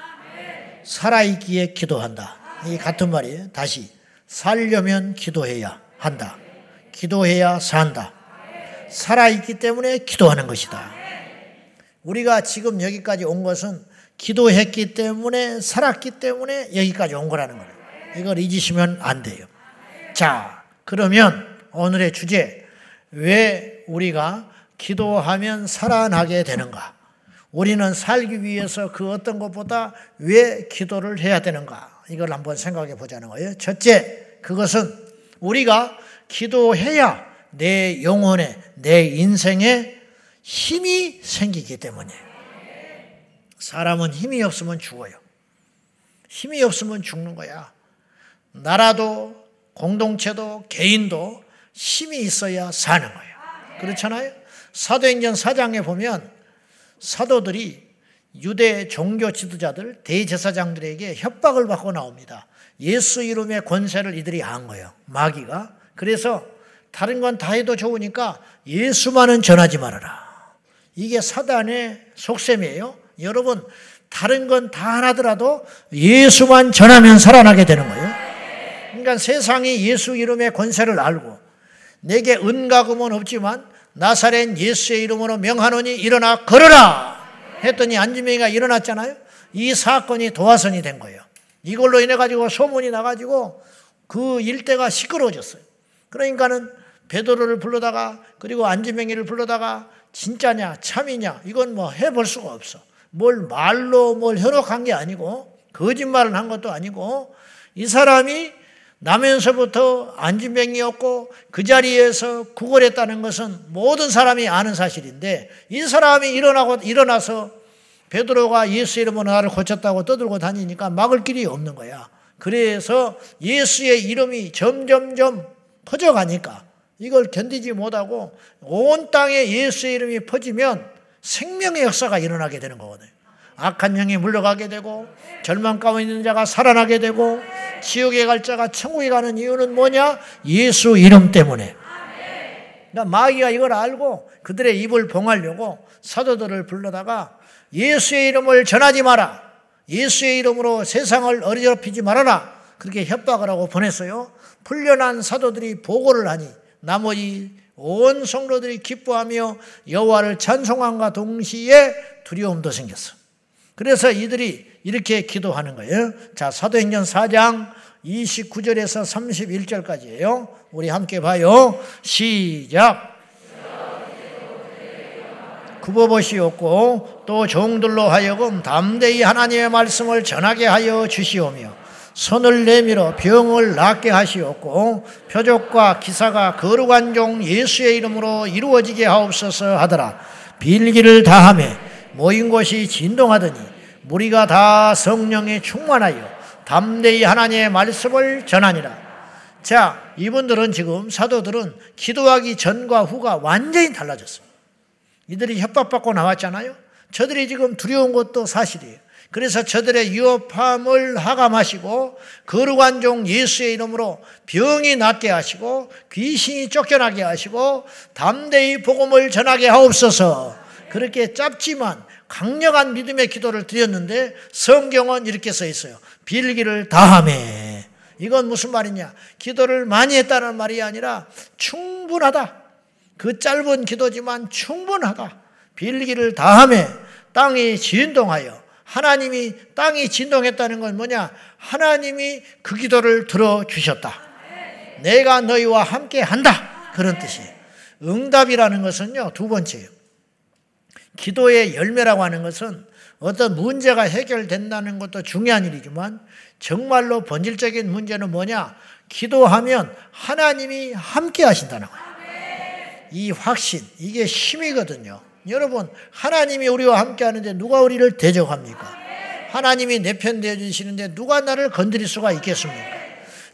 A: 살아있기에 기도한다. 이 같은 말이에요. 다시. 살려면 기도해야 한다. 기도해야 산다. 살아있기 때문에 기도하는 것이다. 우리가 지금 여기까지 온 것은 기도했기 때문에 살았기 때문에 여기까지 온 거라는 거예요. 이걸 잊으시면 안 돼요. 자, 그러면 오늘의 주제 왜 우리가 기도하면 살아나게 되는가? 우리는 살기 위해서 그 어떤 것보다 왜 기도를 해야 되는가? 이걸 한번 생각해 보자는 거예요. 첫째, 그것은 우리가 기도해야 내 영혼에, 내 인생에 힘이 생기기 때문이에요. 사람은 힘이 없으면 죽어요. 힘이 없으면 죽는 거야. 나라도, 공동체도, 개인도 힘이 있어야 사는 거예요. 그렇잖아요? 사도행전 4장에 보면 사도들이 유대 종교 지도자들, 대제사장들에게 협박을 받고 나옵니다. 예수 이름의 권세를 이들이 안 거예요. 마귀가. 그래서 다른 건 다 해도 좋으니까 예수만은 전하지 말아라. 이게 사단의 속셈이에요. 여러분, 다른 건 다 하나더라도 예수만 전하면 살아나게 되는 거예요. 그러니까 세상이 예수 이름의 권세를 알고 내게 은가금은 없지만 나사렛 예수의 이름으로 명하노니 일어나 걸어라 했더니 안지명이가 일어났잖아요. 이 사건이 도화선이 된 거예요. 이걸로 인해 가지고 소문이 나가지고 그 일대가 시끄러워졌어요. 그러니까는 베드로를 불러다가 그리고 안지명이를 불러다가 진짜냐 참이냐 이건 뭐 해볼 수가 없어. 뭘 말로 뭘 현혹한 게 아니고 거짓말을 한 것도 아니고 이 사람이 나면서부터 안진병이었고 그 자리에서 구걸했다는 것은 모든 사람이 아는 사실인데 이 사람이 일어나고 일어나서 베드로가 예수 이름으로 나를 고쳤다고 떠들고 다니니까 막을 길이 없는 거야. 그래서 예수의 이름이 점점점 퍼져가니까 이걸 견디지 못하고 온 땅에 예수의 이름이 퍼지면 생명의 역사가 일어나게 되는 거거든요. 악한 영이 물러가게 되고 절망 가운데 있는 자가 살아나게 되고 지옥에 갈 자가 천국에 가는 이유는 뭐냐? 예수 이름 때문에. 그러니까 마귀가 이걸 알고 그들의 입을 봉하려고 사도들을 불러다가 예수의 이름을 전하지 마라. 예수의 이름으로 세상을 어지럽히지 말아라. 그렇게 협박을 하고 보냈어요. 풀려난 사도들이 보고를 하니 나머지 온 성도들이 기뻐하며 여호와를 찬송함과 동시에 두려움도 생겼어. 그래서 이들이 이렇게 기도하는 거예요. 자, 사도행전 4장 29절에서 31절까지예요. 우리 함께 봐요. 시작. 굽어보시옵고 또 종들로 하여금 담대히 하나님의 말씀을 전하게 하여 주시오며 손을 내밀어 병을 낫게 하시옵고 표적과 기사가 거룩한 종 예수의 이름으로 이루어지게 하옵소서 하더라. 빌기를 다함에 모인 곳이 진동하더니 무리가 다 성령에 충만하여 담대히 하나님의 말씀을 전하니라. 자, 이분들은 지금 사도들은 기도하기 전과 후가 완전히 달라졌어요. 이들이 협박받고 나왔잖아요. 저들이 지금 두려운 것도 사실이에요. 그래서 저들의 위협함을 하감하시고 거룩한 종 예수의 이름으로 병이 낫게 하시고 귀신이 쫓겨나게 하시고 담대히 복음을 전하게 하옵소서. 그렇게 짧지만 강력한 믿음의 기도를 드렸는데 성경은 이렇게 써 있어요. 빌기를 다함에. 이건 무슨 말이냐? 기도를 많이 했다는 말이 아니라 충분하다. 그 짧은 기도지만 충분하다. 빌기를 다함에 땅이 진동하여 하나님이 땅이 진동했다는 건 뭐냐? 하나님이 그 기도를 들어주셨다. 내가 너희와 함께 한다. 그런 뜻이에요. 응답이라는 것은요, 두 번째예요. 기도의 열매라고 하는 것은 어떤 문제가 해결된다는 것도 중요한 일이지만 정말로 본질적인 문제는 뭐냐? 기도하면 하나님이 함께 하신다는 거예요. 이 확신, 이게 힘이거든요. 여러분, 하나님이 우리와 함께 하는데 누가 우리를 대적합니까? 하나님이 내 편 되어 주시는데 누가 나를 건드릴 수가 있겠습니까?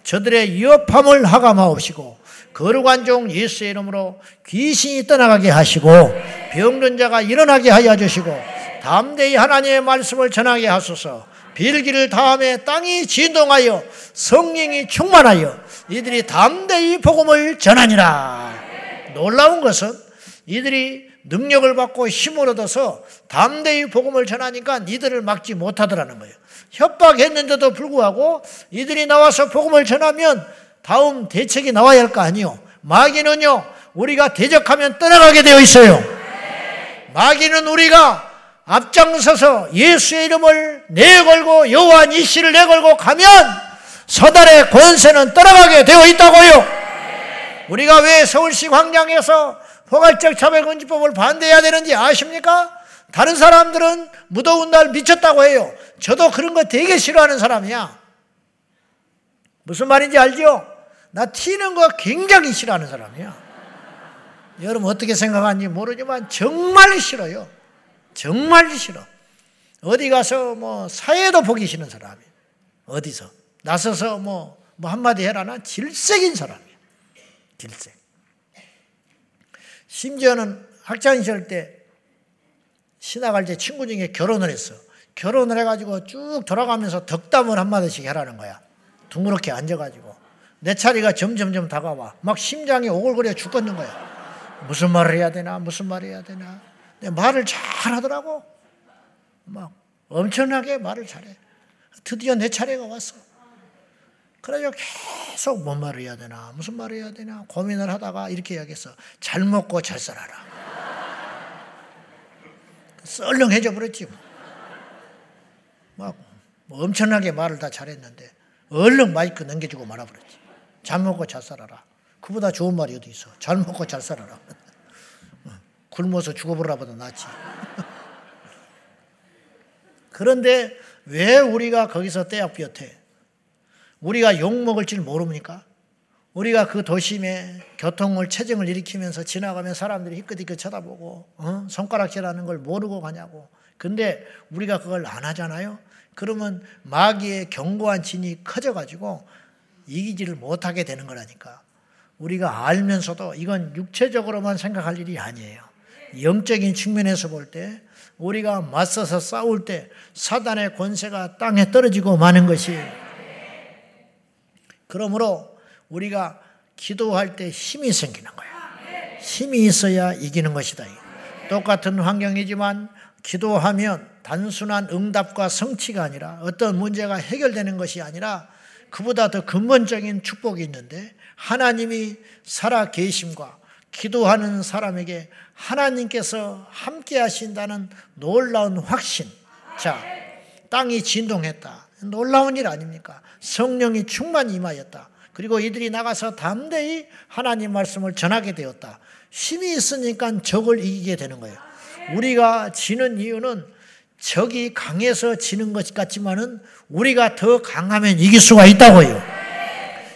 A: 저들의 위협함을 하감하옵시고 거룩한 종 예수의 이름으로 귀신이 떠나가게 하시고 병든 자가 일어나게 하여 주시고 담대히 하나님의 말씀을 전하게 하소서 빌기를 다음에 땅이 진동하여 성령이 충만하여 이들이 담대히 복음을 전하니라 놀라운 것은 이들이 능력을 받고 힘을 얻어서 담대히 복음을 전하니까 이들을 막지 못하더라는 거예요. 협박했는데도 불구하고 이들이 나와서 복음을 전하면 다음 대책이 나와야 할 거 아니요. 마귀는요, 우리가 대적하면 떠나가게 되어 있어요. 마귀는 우리가 앞장서서 예수의 이름을 내걸고 여호와 니시를 내걸고 가면 서달의 권세는 떠나가게 되어 있다고요. 우리가 왜 서울시 광장에서 포괄적 차별금지법을 반대해야 되는지 아십니까? 다른 사람들은 무더운 날 미쳤다고 해요. 저도 그런 거 되게 싫어하는 사람이야. 무슨 말인지 알죠? 나 튀는 거 굉장히 싫어하는 사람이야. 여러분 어떻게 생각하는지 모르지만 정말 싫어요. 정말 싫어. 어디 가서 뭐 사회도 보기 싫은 사람이에요. 어디서. 나서서 뭐, 뭐 한마디 해라 나 질색인 사람이에요. 질색. 심지어는 학창 시절 때 신학할 때 친구 중에 결혼을 했어. 결혼을 해가지고 쭉 돌아가면서 덕담을 한마디씩 해라는 거야. 둥그렇게 앉아가지고. 내 차례가 점점점 다가와. 막 심장이 오글거려 죽겠는 거야. 무슨 말을 해야 되나, 무슨 말을 해야 되나. 내 말을 잘 하더라고. 막 엄청나게 말을 잘해. 드디어 내 차례가 왔어. 그래서 계속 뭔 말을 해야 되나, 무슨 말을 해야 되나 고민을 하다가 이렇게 이야기했어. 잘 먹고 잘 살아라. 썰렁해져 버렸지. 뭐. 막뭐 엄청나게 말을 다 잘했는데 얼른 마이크 넘겨주고 말아버렸지. 잘 먹고 잘 살아라. 그보다 좋은 말이 어디 있어. 잘 먹고 잘 살아라. [laughs] 굶어서 죽어보라보다 낫지. [laughs] 그런데 왜 우리가 거기서 떼약비었해? 우리가 욕먹을 줄 모릅니까? 우리가 그 도심에 교통을 체증을 일으키면서 지나가면 사람들이 희끗희끗 쳐다보고 어? 손가락질하는 걸 모르고 가냐고. 근데 우리가 그걸 안 하잖아요. 그러면 마귀의 견고한 진이 커져가지고 이기지를 못하게 되는 거라니까. 우리가 알면서도 이건 육체적으로만 생각할 일이 아니에요. 영적인 측면에서 볼 때 우리가 맞서서 싸울 때 사단의 권세가 땅에 떨어지고 마는 것이 그러므로 우리가 기도할 때 힘이 생기는 거야. 힘이 있어야 이기는 것이다. 똑같은 환경이지만 기도하면 단순한 응답과 성취가 아니라 어떤 문제가 해결되는 것이 아니라 그보다 더 근본적인 축복이 있는데 하나님이 살아 계심과 기도하는 사람에게 하나님께서 함께 하신다는 놀라운 확신. 자, 땅이 진동했다. 놀라운 일 아닙니까? 성령이 충만히 임하였다. 그리고 이들이 나가서 담대히 하나님 말씀을 전하게 되었다. 힘이 있으니까 적을 이기게 되는 거예요. 우리가 지는 이유는 적이 강해서 지는 것 같지만은 우리가 더 강하면 이길 수가 있다고요.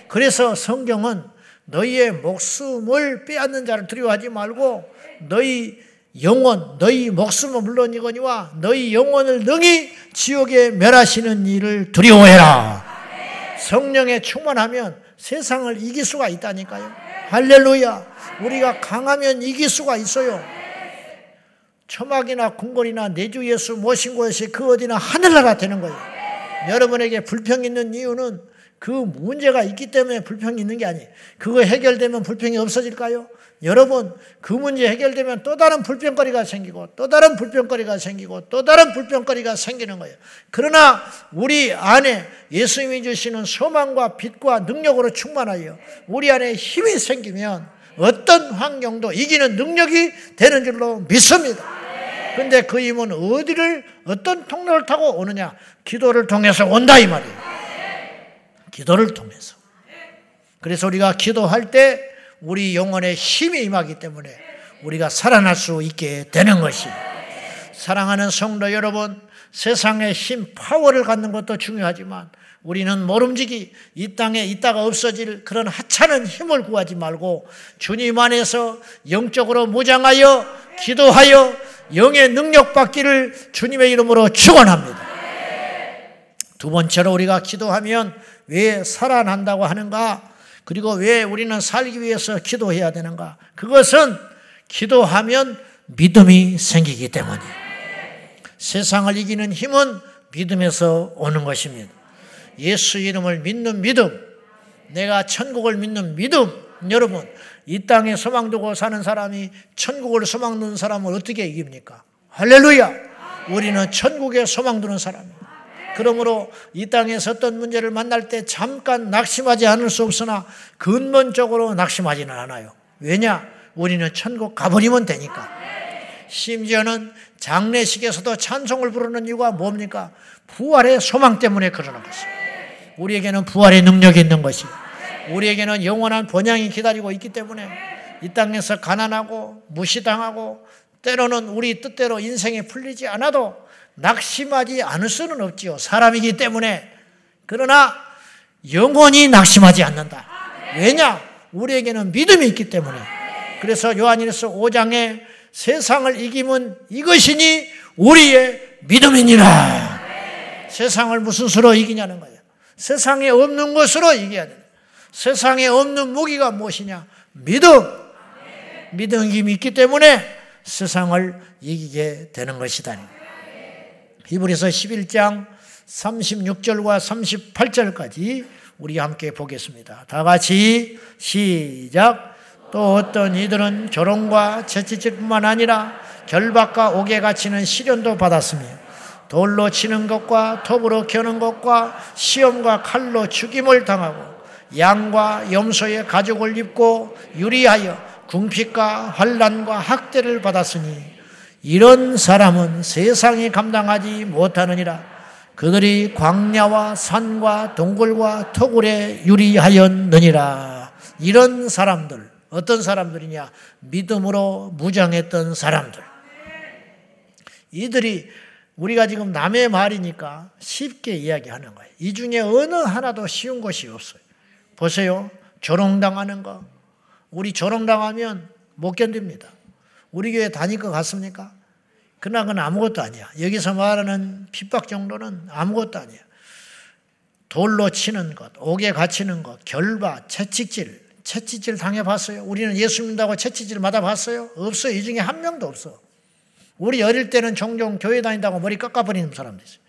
A: 그래서 성경은 너희의 목숨을 빼앗는 자를 두려워하지 말고 너희 영혼, 너희 목숨은 물론이거니와 너희 영혼을 능히 지옥에 멸하시는 일을 두려워해라. 성령에 충만하면 세상을 이길 수가 있다니까요. 할렐루야. 우리가 강하면 이길 수가 있어요. 초막이나 궁궐이나 내주 예수 모신 곳이 그 어디나 하늘나라 되는 거예요. 여러분에게 불평 있는 이유는 그 문제가 있기 때문에 불평이 있는 게 아니에요. 그거 해결되면 불평이 없어질까요? 여러분, 그 문제 해결되면 또 다른 불평거리가 생기고, 또 다른 불평거리가 생기고, 또 다른 불평거리가 생기는 거예요. 그러나 우리 안에 예수님이 주시는 소망과 빛과 능력으로 충만하여 우리 안에 힘이 생기면 어떤 환경도 이기는 능력이 되는 줄로 믿습니다. 근데 그 힘은 어디를, 어떤 통로를 타고 오느냐? 기도를 통해서 온다, 이 말이에요. 기도를 통해서. 그래서 우리가 기도할 때 우리 영혼에 힘이 임하기 때문에 우리가 살아날 수 있게 되는 것이 사랑하는 성도 여러분, 세상의 힘, 파워를 갖는 것도 중요하지만 우리는 모름지기 이 땅에 있다가 없어질 그런 하찮은 힘을 구하지 말고 주님 안에서 영적으로 무장하여 기도하여 영의 능력 받기를 주님의 이름으로 축원합니다. 두 번째로 우리가 기도하면 왜 살아난다고 하는가? 그리고 왜 우리는 살기 위해서 기도해야 되는가? 그것은 기도하면 믿음이 생기기 때문이에요. 세상을 이기는 힘은 믿음에서 오는 것입니다. 예수 이름을 믿는 믿음, 내가 천국을 믿는 믿음, 여러분, 이 땅에 소망 두고 사는 사람이 천국을 소망 두는 사람을 어떻게 이깁니까? 할렐루야! 우리는 천국에 소망 두는 사람이에요. 그러므로 이 땅에서 어떤 문제를 만날 때 잠깐 낙심하지 않을 수 없으나 근본적으로 낙심하지는 않아요. 왜냐? 우리는 천국 가버리면 되니까. 심지어는 장례식에서도 찬송을 부르는 이유가 뭡니까? 부활의 소망 때문에 그러는 것입니다. 우리에게는 부활의 능력이 있는 것이 우리에게는 영원한 번양이 기다리고 있기 때문에 이 땅에서 가난하고 무시당하고 때로는 우리 뜻대로 인생에 풀리지 않아도 낙심하지 않을 수는 없지요. 사람이기 때문에. 그러나 영원히 낙심하지 않는다. 왜냐? 우리에게는 믿음이 있기 때문에. 그래서 요한일서 5장에 세상을 이기면 이것이니 우리의 믿음이니라. 세상을 무슨 수로 이기냐는 거예요. 세상에 없는 것으로 이겨야 돼. 세상에 없는 무기가 무엇이냐? 믿음. 믿음이 있기 때문에 세상을 이기게 되는 것이다. 히브리서 11장 36절과 38절까지 우리 함께 보겠습니다. 다 같이 시작. 또 어떤 이들은 결혼과 채찍질뿐만 아니라 결박과 옥에 갇히는 시련도 받았으며 돌로 치는 것과 톱으로 켜는 것과 시험과 칼로 죽임을 당하고 양과 염소의 가죽을 입고 유리하여 궁핍과 환란과 학대를 받았으니 이런 사람은 세상이 감당하지 못하느니라 그들이 광야와 산과 동굴과 토굴에 유리하였느니라 이런 사람들 어떤 사람들이냐 믿음으로 무장했던 사람들 이들이 우리가 지금 남의 말이니까 쉽게 이야기하는 거예요. 이 중에 어느 하나도 쉬운 것이 없어요. 보세요. 조롱당하는 거. 우리 조롱당하면 못 견딥니다. 우리 교회 다닐 것 같습니까? 그러나 그건 아무것도 아니야. 여기서 말하는 핍박 정도는 아무것도 아니야. 돌로 치는 것, 옥에 갇히는 것, 결바, 채찍질, 채찍질 당해봤어요? 우리는 예수 믿다고 채찍질 맞아봤어요? 없어요. 이 중에 한 명도 없어. 우리 어릴 때는 종종 교회 다닌다고 머리 깎아버리는 사람들 있어요.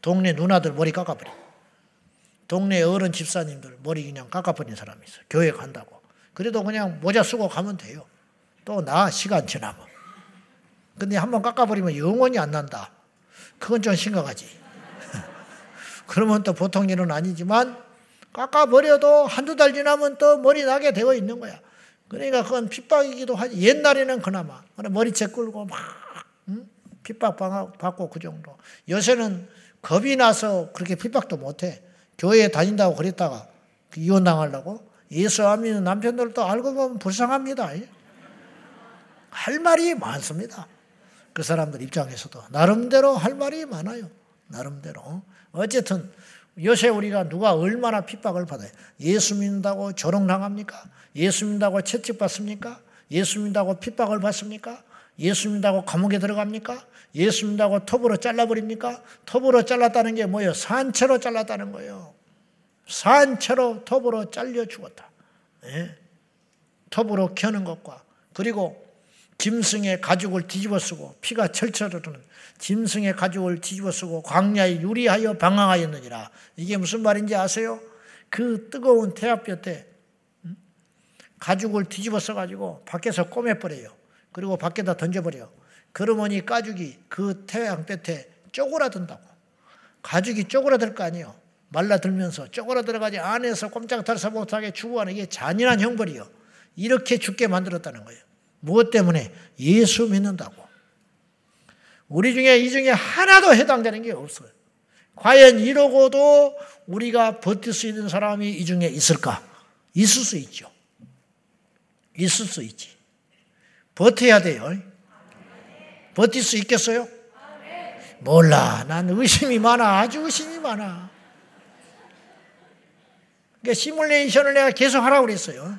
A: 동네 누나들 머리 깎아버려. 동네 어른 집사님들 머리 그냥 깎아버리는 사람이 있어요. 교회 간다고. 그래도 그냥 모자 쓰고 가면 돼요. 또 나 시간 지나면. 근데 한번 깎아버리면 영원히 안 난다. 그건 좀 심각하지. [laughs] 그러면 또 보통 일은 아니지만 깎아버려도 한두 달 지나면 또 머리 나게 되어 있는 거야. 그러니까 그건 핍박이기도 하지. 옛날에는 그나마 머리채 끌고 막 핍박 받고 그 정도. 요새는 겁이 나서 그렇게 핍박도 못해. 교회에 다닌다고 그랬다가 이혼 당하려고. 예수 안 믿는 남편들도 알고 보면 불쌍합니다. 할 말이 많습니다. 그 사람들 입장에서도. 나름대로 할 말이 많아요. 나름대로. 어쨌든 요새 우리가 누가 얼마나 핍박을 받아요. 예수 믿는다고 조롱당합니까? 예수 믿는다고 채찍받습니까? 예수 믿는다고 핍박을 받습니까? 예수 믿다고 감옥에 들어갑니까? 예수 믿다고 톱으로 잘라버립니까? 톱으로 잘랐다는 게 뭐예요? 산채로 잘랐다는 거예요. 산채로 톱으로 잘려 죽었다. 예? 톱으로 켜는 것과 그리고 짐승의 가죽을 뒤집어 쓰고 피가 철철 흐르는 짐승의 가죽을 뒤집어 쓰고 광야에 유리하여 방황하였느니라. 이게 무슨 말인지 아세요? 그 뜨거운 태압볕에 음? 가죽을 뒤집어 써가지고 밖에서 꼬매버려요. 그리고 밖에다 던져버려. 그러머니 가죽이 그 태양볕에 쪼그라든다고. 가죽이 쪼그라들 거 아니에요. 말라들면서 쪼그라들어가지 안에서 꼼짝달싹 못하게 죽어가는 이게 잔인한 형벌이요. 이렇게 죽게 만들었다는 거예요. 무엇 때문에? 예수 믿는다고. 우리 중에 이 중에 하나도 해당되는 게 없어요. 과연 이러고도 우리가 버틸 수 있는 사람이 이 중에 있을까? 있을 수 있죠. 있을 수 있지. 버텨야 돼요. 버틸 수 있겠어요? 몰라. 난 의심이 많아. 아주 의심이 많아. 그러니까 시뮬레이션을 내가 계속 하라고 그랬어요.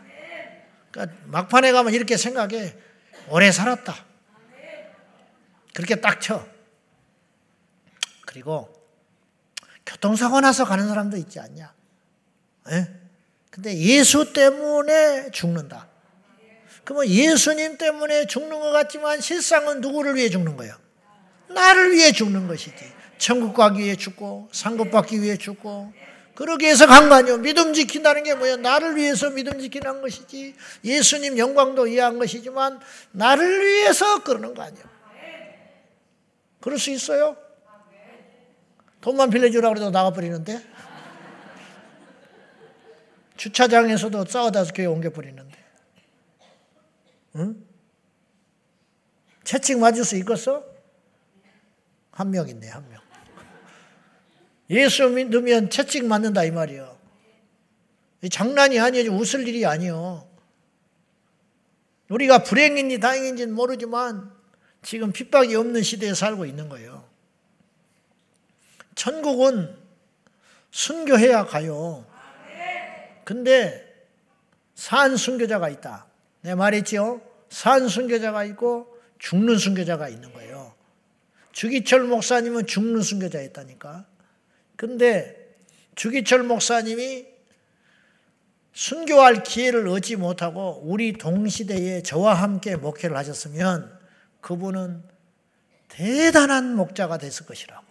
A: 그러니까 막판에 가면 이렇게 생각해. 오래 살았다. 그렇게 딱 쳐. 그리고 교통사고 나서 가는 사람도 있지 않냐? 예? 근데 예수 때문에 죽는다. 그러면 예수님 때문에 죽는 것 같지만 실상은 누구를 위해 죽는 거예요? 나를 위해 죽는 것이지. 천국 가기 위해 죽고 상급 받기 위해 죽고 그러기 위해서 간 거 아니에요. 믿음 지킨다는 게 뭐예요? 나를 위해서 믿음 지키는 것이지. 예수님 영광도 이해한 것이지만 나를 위해서 그러는 거 아니에요. 그럴 수 있어요? 돈만 빌려주라 그래도 나가버리는데? 주차장에서도 싸워다 교회 옮겨버리는데. 응? 채찍 맞을 수 있겠어? 한 명 있네, 한 명. 예수 믿으면 채찍 맞는다 이 말이요. 장난이 아니에요. 웃을 일이 아니요. 우리가 불행인지 다행인지는 모르지만 지금 핍박이 없는 시대에 살고 있는 거예요. 천국은 순교해야 가요. 근데 산 순교자가 있다. 내 말했죠? 산 순교자가 있고 죽는 순교자가 있는 거예요. 주기철 목사님은 죽는 순교자였다니까. 근데 주기철 목사님이 순교할 기회를 얻지 못하고 우리 동시대에 저와 함께 목회를 하셨으면 그분은 대단한 목자가 됐을 것이라고.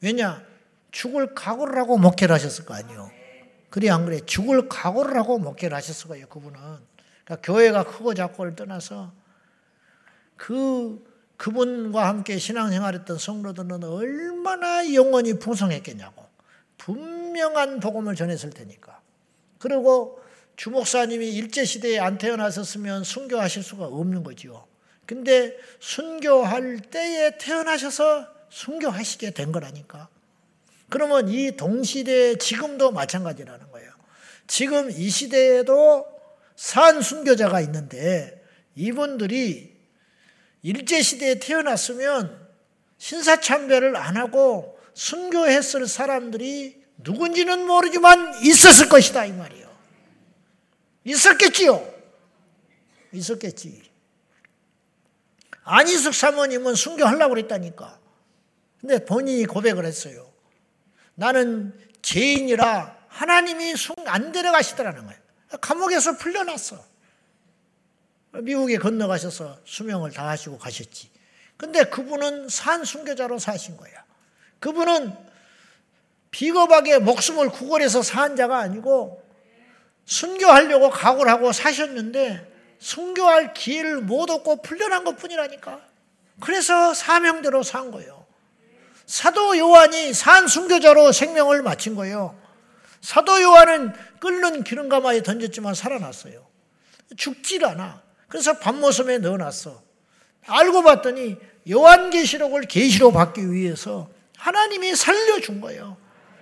A: 왜냐? 죽을 각오를 하고 목회를 하셨을 거 아니에요. 그래 안 그래? 죽을 각오를 하고 목회를 하셨을 거예요. 그분은. 그러니까 교회가 크고 작고를 떠나서 그 그분과 함께 신앙생활했던 성도들은 얼마나 영원히 풍성했겠냐고. 분명한 복음을 전했을 테니까. 그리고 주목사님이 일제시대에 안 태어나셨으면 순교하실 수가 없는 거지요. 근데 순교할 때에 태어나셔서 순교하시게 된 거라니까. 그러면 이 동시대에 지금도 마찬가지라는 거예요. 지금 이 시대에도 산 순교자가 있는데 이분들이 일제시대에 태어났으면 신사참배를 안 하고 순교했을 사람들이 누군지는 모르지만 있었을 것이다 이 말이에요. 있었겠지요. 있었겠지. 안희숙 사모님은 순교하려고 그랬다니까. 근데 본인이 고백을 했어요. 나는 죄인이라 하나님이 안 데려가시더라는 거예요. 감옥에서 풀려났어. 미국에 건너가셔서 수명을 다하시고 가셨지. 근데 그분은 산 순교자로 사신 거야. 그분은 비겁하게 목숨을 구걸해서 산 자가 아니고 순교하려고 각오를 하고 사셨는데 순교할 기회를 못 얻고 풀려난 것 뿐이라니까. 그래서 사명대로 산 거예요. 사도 요한이 산 순교자로 생명을 마친 거예요. 사도 요한은 끓는 기름가마에 던졌지만 살아났어요. 죽질 않아. 그래서 밤모섬에 넣어놨어. 알고 봤더니 요한계시록을 계시로 받기 위해서 하나님이 살려준 거예요.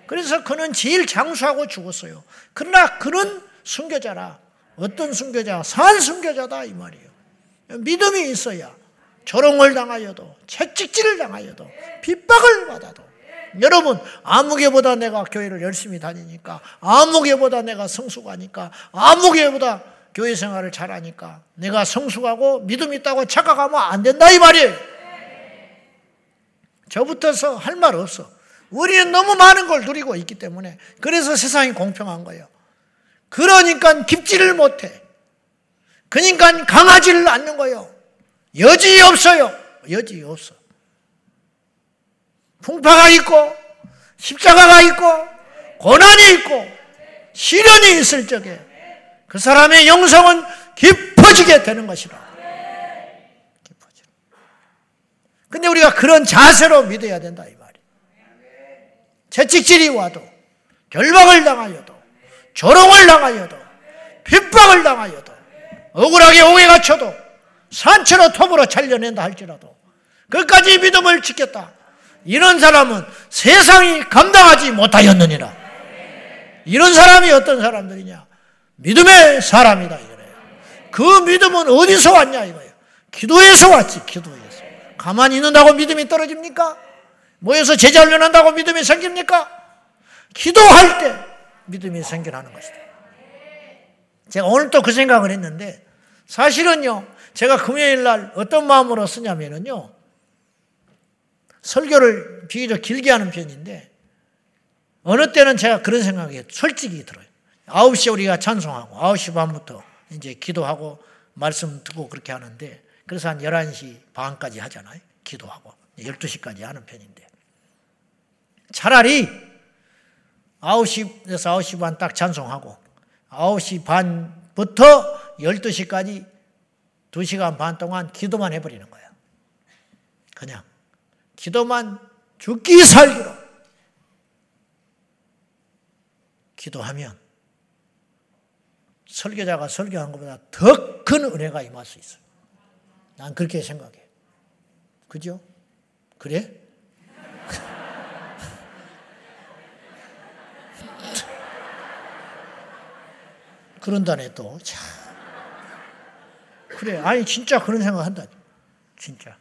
A: 그래서 그는 제일 장수하고 죽었어요. 그러나 그는 순교자라. 어떤 순교자? 산 순교자다 이 말이에요. 믿음이 있어야 조롱을 당하여도 채찍질을 당하여도 핍박을 받아도 여러분 아무개보다 내가 교회를 열심히 다니니까 아무개보다 내가 성숙하니까 아무개보다 교회 생활을 잘하니까 내가 성숙하고 믿음 있다고 착각하면 안 된다 이 말이에요. 저부터서 할 말 없어. 우리는 너무 많은 걸 누리고 있기 때문에 그래서 세상이 공평한 거예요. 그러니까 깊지를 못해. 그러니까 강하지를 않는 거예요. 여지 없어요. 여지 없어. 풍파가 있고 십자가가 있고 고난이 있고 시련이 있을 적에 그 사람의 영성은 깊어지게 되는 것이라. 깊어져. 근데 우리가 그런 자세로 믿어야 된다 이 말이. 채찍질이 와도 결박을 당하여도 조롱을 당하여도 핍박을 당하여도 억울하게 옥에 갇혀도 산채로 톱으로 잘려낸다 할지라도 끝까지 믿음을 지켰다. 이런 사람은 세상이 감당하지 못하였느니라. 이런 사람이 어떤 사람들이냐? 믿음의 사람이다 이거예요. 그 믿음은 어디서 왔냐 이거예요. 기도에서 왔지 기도에서. 가만히 있는다고 믿음이 떨어집니까? 모여서 제자 훈련한다고 믿음이 생깁니까? 기도할 때 믿음이 생겨나는 것이다. 제가 오늘 또 그 생각을 했는데 사실은요 제가 금요일 날 어떤 마음으로 쓰냐면은요 설교를 비교적 길게 하는 편인데 어느 때는 제가 그런 생각이 솔직히 들어요. 9시에 우리가 찬송하고 9시 반부터 이제 기도하고 말씀 듣고 그렇게 하는데 그래서 한 11시 반까지 하잖아요. 기도하고 12시까지 하는 편인데 차라리 9시에서 9시 반 딱 찬송하고 9시 반부터 12시까지 2시간 반 동안 기도만 해버리는 거야. 그냥 기도만 죽기 살기로 기도하면 설교자가 설교한 것보다 더 큰 은혜가 임할 수 있어요. 난 그렇게 생각해. 그죠? 그래? [laughs] 그런다네 또. 참. 그래. 아니 진짜 그런 생각 한다. 진짜.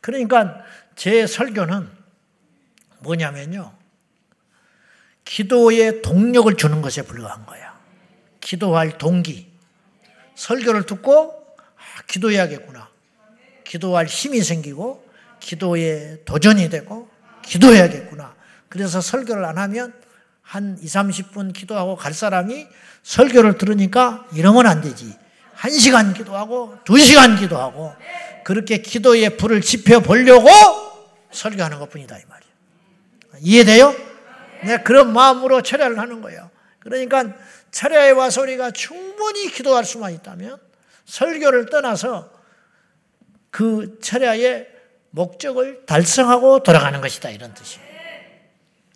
A: 그러니까 제 설교는 뭐냐면요. 기도에 동력을 주는 것에 불과한 거야. 기도할 동기. 설교를 듣고 아, 기도해야겠구나. 기도할 힘이 생기고 기도에 도전이 되고 기도해야겠구나. 그래서 설교를 안 하면 한 2, 30분 기도하고 갈 사람이 설교를 들으니까 이러면 안 되지. 1시간 기도하고 2시간 기도하고 그렇게 기도의 불을 지펴 보려고 설교하는 것 뿐이다 이 말이에요. 이해돼요? 네, 그런 마음으로 철야를 하는 거예요. 그러니까 와서 우리가 충분히 기도할 수만 있다면 설교를 떠나서 그 철야의 목적을 달성하고 돌아가는 것이다 이런 뜻이에요.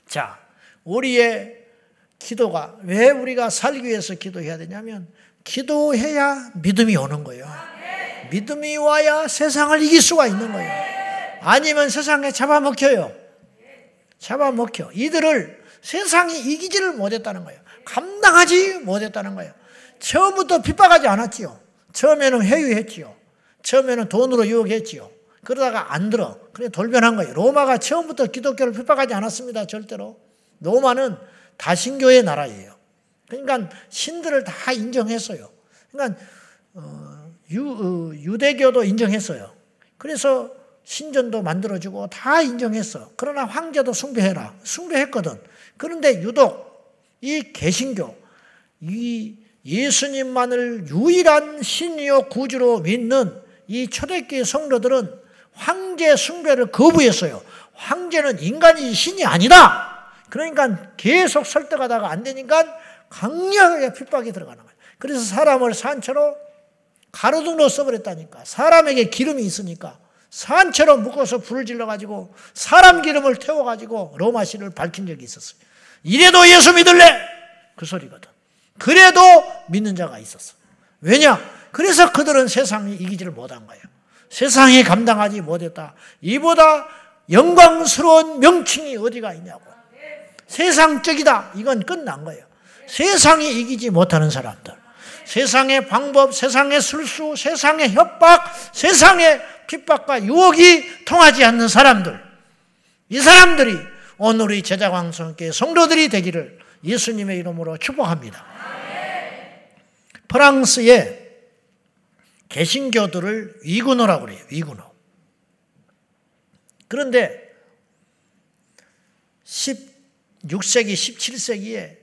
A: 자, 우리의 기도가 왜 우리가 살기 위해서 기도해야 되냐면 기도해야 믿음이 오는 거예요. 믿음이 와야 세상을 이길 수가 있는 거예요. 아니면 세상에 잡아먹혀요. 잡아먹혀. 이들을 세상이 이기지를 못했다는 거예요. 감당하지 못했다는 거예요. 처음부터 핍박하지 않았지요. 처음에는 회유했지요. 처음에는 돈으로 유혹했지요. 그러다가 안 들어. 그래 돌변한 거예요. 로마가 처음부터 기독교를 핍박하지 않았습니다. 절대로. 로마는 다신교의 나라예요. 그러니까 신들을 다 인정했어요. 그러니까 어, 유, 어, 유대교도 인정했어요. 그래서 신전도 만들어주고 다 인정했어. 그러나 황제도 숭배해라. 숭배했거든. 그런데 유독 이 개신교, 이 예수님만을 유일한 신이요 구주로 믿는 이 초대교회 성도들은 황제 숭배를 거부했어요. 황제는 인간이 신이 아니다. 그러니까 계속 설득하다가 안 되니까 강력하게 핍박이 들어가는 거예요. 그래서 사람을 산처로 가로등으로 써버렸다니까. 사람에게 기름이 있으니까 산처럼 묶어서 불을 질러가지고 사람 기름을 태워가지고 로마시를 밝힌 적이 있었어요. 이래도 예수 믿을래? 그 소리거든. 그래도 믿는 자가 있었어. 왜냐? 그래서 그들은 세상이 이기지를 못한 거예요. 세상이 감당하지 못했다. 이보다 영광스러운 명칭이 어디가 있냐고. 세상적이다. 이건 끝난 거예요. 세상이 이기지 못하는 사람들. 세상의 방법, 세상의 술수, 세상의 협박, 세상의 핍박과 유혹이 통하지 않는 사람들. 이 사람들이 오늘의 제자 광성께 성도들이 되기를 예수님의 이름으로 축복합니다. 프랑스의 개신교들을 위군호라고 그래요. 위군호. 그런데 16세기, 17세기에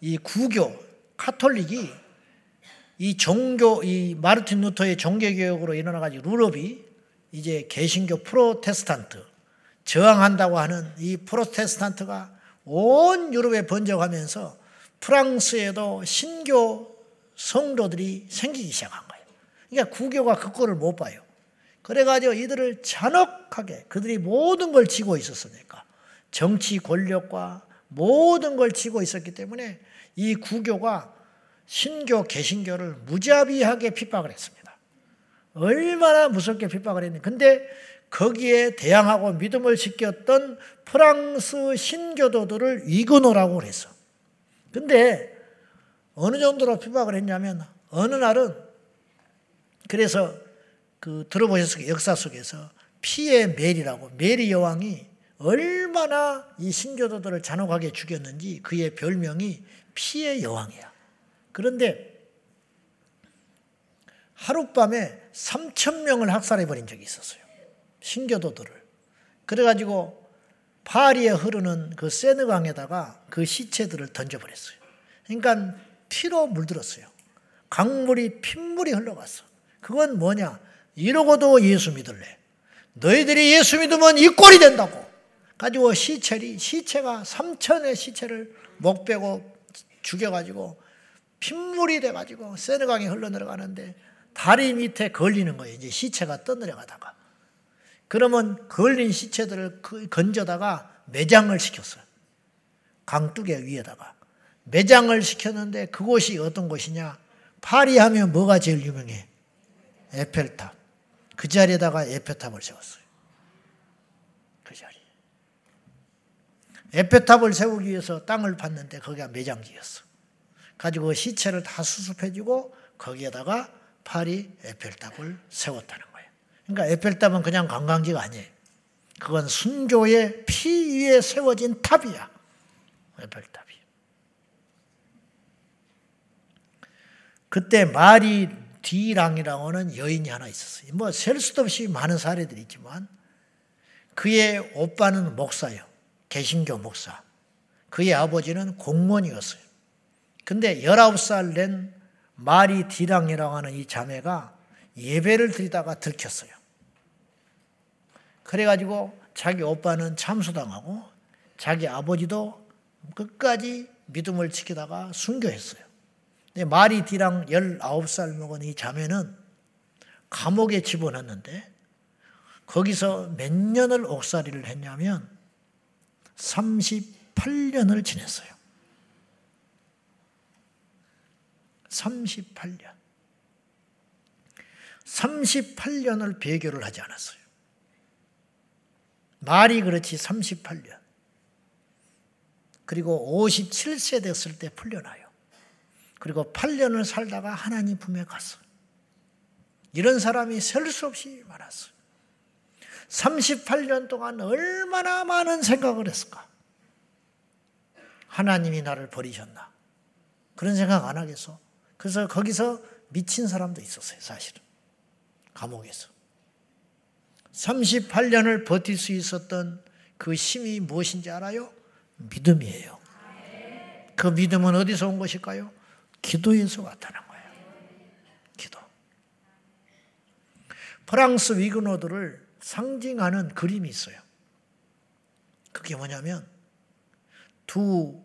A: 이 구교, 카톨릭이 이 종교, 이 마르틴 루터의 종교개혁으로 일어나가지고 루럽이 이제 개신교 프로테스탄트, 저항한다고 하는 이 프로테스탄트가 온 유럽에 번져가면서 프랑스에도 신교 성도들이 생기기 시작한 거예요. 그러니까 구교가 그 꼴을 못 봐요. 그래가지고 이들을 잔혹하게 그들이 모든 걸 쥐고 있었으니까 정치 권력과 모든 걸 쥐고 있었기 때문에 이 구교가 신교, 개신교를 무자비하게 핍박을 했습니다. 얼마나 무섭게 핍박을 했는데 근데 거기에 대항하고 믿음을 지켰던 프랑스 신교도들을 위근호라고 그랬어. 근데 어느 정도로 핍박을 했냐면 어느 날은 그래서 그 들어보셨을 역사 속에서 피의 멜이라고 메리 여왕이 얼마나 이 신교도들을 잔혹하게 죽였는지 그의 별명이 피의 여왕이야. 그런데 하룻밤에 3천 명을 학살해 버린 적이 있었어요. 신교도들을. 그래가지고 파리에 흐르는 그 세느강에다가 그 시체들을 던져버렸어요. 그러니까 피로 물들었어요. 강물이 핏물이 흘러갔어. 그건 뭐냐? 이러고도 예수 믿을래. 너희들이 예수 믿으면 이 꼴이 된다고. 가지고 시체리, 시체가 삼천의 시체를 목 빼고 죽여가지고 핏물이 돼가지고 세느강에 흘러내려가는데 다리 밑에 걸리는 거예요. 이제 시체가 떠내려가다가. 그러면 걸린 시체들을 그 건져다가 매장을 시켰어요. 강둑에 위에다가. 매장을 시켰는데 그곳이 어떤 곳이냐? 파리 하면 뭐가 제일 유명해? 에펠탑. 그 자리에다가 에펠탑을 세웠어요. 그 자리. 에펠탑을 세우기 위해서 땅을 팠는데 거기가 매장지였어. 가지고 시체를 다 수습해주고 거기에다가 파리 에펠탑을 세웠다는 거예요. 그러니까 에펠탑은 그냥 관광지가 아니에요. 그건 순교의 피 위에 세워진 탑이야. 에펠탑이. 그때 마리 뒤랑이라고 하는 여인이 하나 있었어요. 뭐 셀 수도 없이 많은 사례들이 있지만 그의 오빠는 목사요. 개신교 목사. 그의 아버지는 공무원이었어요. 근데 19살 된 마리 디랑이라고 하는 이 자매가 예배를 드리다가 들켰어요. 그래가지고 자기 오빠는 참수당하고 자기 아버지도 끝까지 믿음을 지키다가 순교했어요. 근데 마리 디랑 19살 먹은 이 자매는 감옥에 집어넣는데 거기서 몇 년을 옥살이를 했냐면 38년을 지냈어요. 38년. 38년을 배교를 하지 않았어요. 말이 그렇지 38년. 그리고 57세 됐을 때 풀려나요. 그리고 8년을 살다가 하나님 품에 갔어. 이런 사람이 셀 수 없이 많았어요. 38년 동안 얼마나 많은 생각을 했을까? 하나님이 나를 버리셨나? 그런 생각 안 하겠어? 그래서 거기서 미친 사람도 있었어요, 사실은. 감옥에서. 38년을 버틸 수 있었던 그 힘이 무엇인지 알아요? 믿음이에요. 그 믿음은 어디서 온 것일까요? 기도에서 나타난 거예요. 기도. 프랑스 위그노드를 상징하는 그림이 있어요. 그게 뭐냐면 두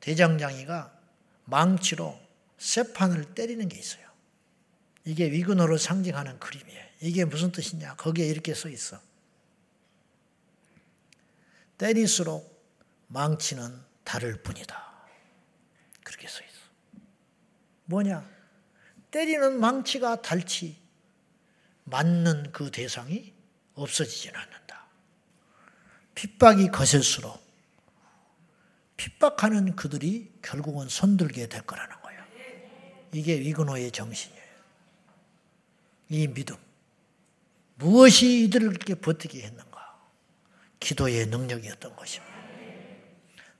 A: 대장장이가 망치로 쇠판을 때리는 게 있어요. 이게 위그노를 상징하는 그림이에요. 이게 무슨 뜻이냐? 거기에 이렇게 써 있어. 때릴수록 망치는 다를 뿐이다. 그렇게 써 있어. 뭐냐? 때리는 망치가 닳지 맞는 그 대상이 없어지지는 않는다. 핍박이 거셀수록 핍박하는 그들이 결국은 손들게 될 거라는 거예요. 이게 위그노의 정신 이 믿음. 무엇이 이들을 그렇게 버티게 했는가? 기도의 능력이었던 것입니다.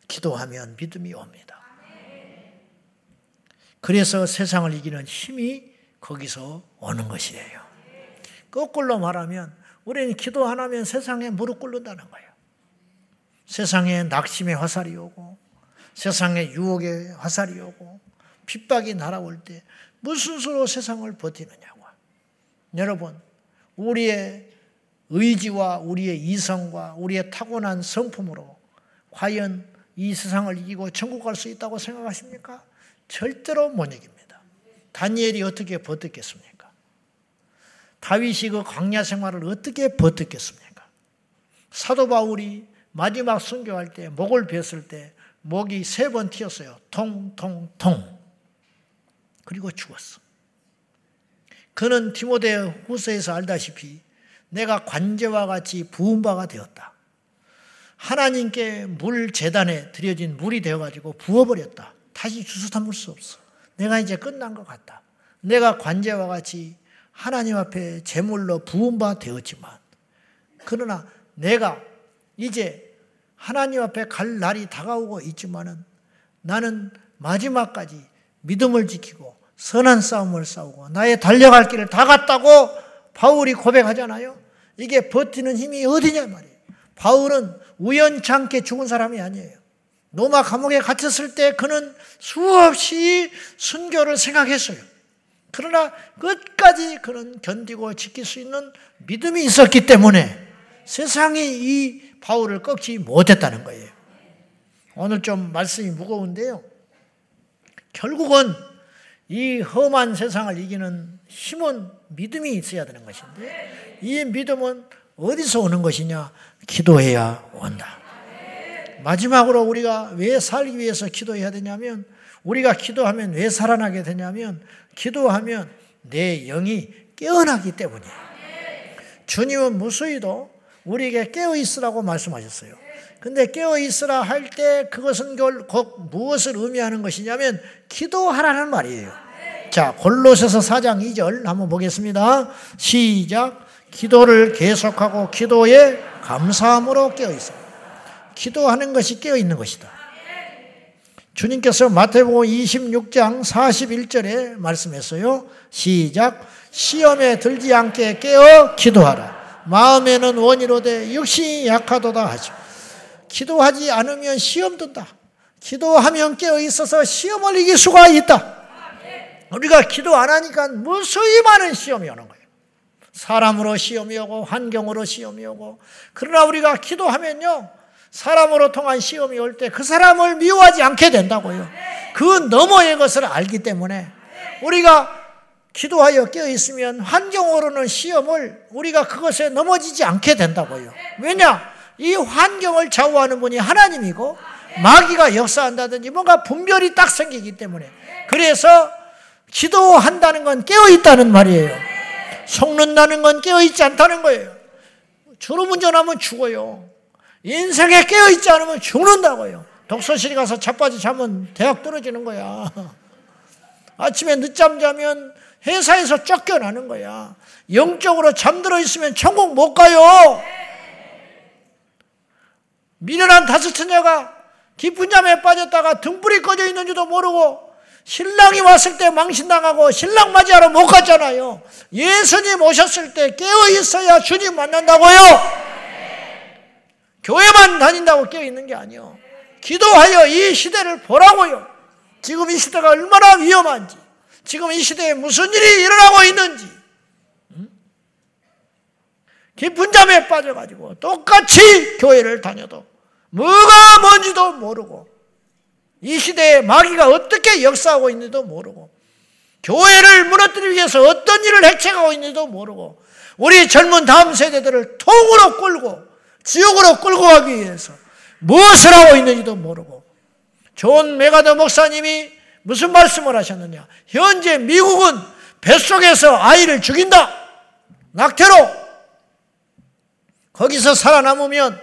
A: 기도하면 믿음이 옵니다. 그래서 세상을 이기는 힘이 거기서 오는 것이에요. 거꾸로 말하면 우리는 기도 안 하면 세상에 무릎 꿇는다는 거예요. 세상에 낙심의 화살이 오고 세상에 유혹의 화살이 오고 핍박이 날아올 때 무슨 수로 세상을 버티느냐고. 여러분, 우리의 의지와 우리의 이성과 우리의 타고난 성품으로 과연 이 세상을 이기고 천국 갈 수 있다고 생각하십니까? 절대로 못 이깁니다. 다니엘이 어떻게 버텼겠습니까? 다윗이 그 광야 생활을 어떻게 버텼겠습니까? 사도 바울이 마지막 순교할 때 목을 베었을 때 목이 세 번 튀었어요. 통통통. 그리고 죽었어. 그는 디모데 후서에서 알다시피 내가 관제와 같이 부은 바가 되었다. 하나님께 물 재단에 드려진 물이 되어가지고 부어버렸다. 다시 주워 담을 수 없어. 내가 이제 끝난 것 같다. 내가 관제와 같이 하나님 앞에 제물로 부은 바 되었지만, 그러나 내가 이제 하나님 앞에 갈 날이 다가오고 있지만은 나는 마지막까지 믿음을 지키고 선한 싸움을 싸우고 나의 달려갈 길을 다 갔다고 바울이 고백하잖아요. 이게 버티는 힘이 어디냐 말이에요. 바울은 우연찮게 죽은 사람이 아니에요. 노마 감옥에 갇혔을 때 그는 수없이 순교를 생각했어요. 그러나 끝까지 그는 견디고 지킬 수 있는 믿음이 있었기 때문에 세상이 이 바울을 꺾지 못했다는 거예요. 오늘 좀 말씀이 무거운데요. 결국은 이 험한 세상을 이기는 힘은 믿음이 있어야 되는 것인데 이 믿음은 어디서 오는 것이냐? 기도해야 온다. 마지막으로 우리가 왜 살기 위해서 기도해야 되냐면 우리가 기도하면 왜 살아나게 되냐면 기도하면 내 영이 깨어나기 때문이에요. 주님은 무수히도 우리에게 깨어 있으라고 말씀하셨어요. 근데 깨어 있으라 할 때 그것은 결국 무엇을 의미하는 것이냐면 기도하라는 말이에요. 자, 골로새서 4장 2절 한번 보겠습니다. 시작. 기도를 계속하고 기도에 감사함으로 깨어 있어. 기도하는 것이 깨어 있는 것이다. 주님께서 마태복음 26장 41절에 말씀했어요. 시작. 시험에 들지 않게 깨어 기도하라. 마음에는 원이로되 육신이 약하도다 하죠. 기도하지 않으면 시험 든다. 기도하면 깨어 있어서 시험을 이길 수가 있다. 우리가 기도 안 하니까 무수히 많은 시험이 오는 거예요. 사람으로 시험이 오고 환경으로 시험이 오고 그러나 우리가 기도하면요. 사람으로 통한 시험이 올 때 그 사람을 미워하지 않게 된다고요. 그 너머의 것을 알기 때문에 우리가 기도하여 깨어 있으면 환경으로는 시험을 우리가 그것에 넘어지지 않게 된다고요. 왜냐? 이 환경을 좌우하는 분이 하나님이고 마귀가 역사한다든지 뭔가 분별이 딱 생기기 때문에 그래서 기도한다는 건 깨어 있다는 말이에요. 속는다는 건 깨어 있지 않다는 거예요. 졸음운전하면 죽어요. 인생에 깨어 있지 않으면 죽는다고요. 독서실에 가서 자빠지 자면 대학 떨어지는 거야. [laughs] 아침에 늦잠 자면 회사에서 쫓겨나는 거야. 영적으로 잠들어 있으면 천국 못 가요. 미련한 다섯 처녀가 깊은 잠에 빠졌다가 등불이 꺼져 있는지도 모르고 신랑이 왔을 때 망신당하고 신랑 맞이하러 못 갔잖아요. 예수님 오셨을 때 깨어 있어야 주님 만난다고요. 교회만 다닌다고 깨어 있는 게 아니요. 기도하여 이 시대를 보라고요. 지금 이 시대가 얼마나 위험한지, 지금 이 시대에 무슨 일이 일어나고 있는지, 깊은 잠에 빠져가지고 똑같이 교회를 다녀도 뭐가 뭔지도 모르고 이 시대에 마귀가 어떻게 역사하고 있는지도 모르고 교회를 무너뜨리기 위해서 어떤 일을 획책하고 있는지도 모르고 우리 젊은 다음 세대들을 통으로 끌고 지옥으로 끌고 가기 위해서 무엇을 하고 있는지도 모르고 존 맥아더 목사님이 무슨 말씀을 하셨느냐? 현재 미국은 뱃속에서 아이를 죽인다! 낙태로 거기서 살아남으면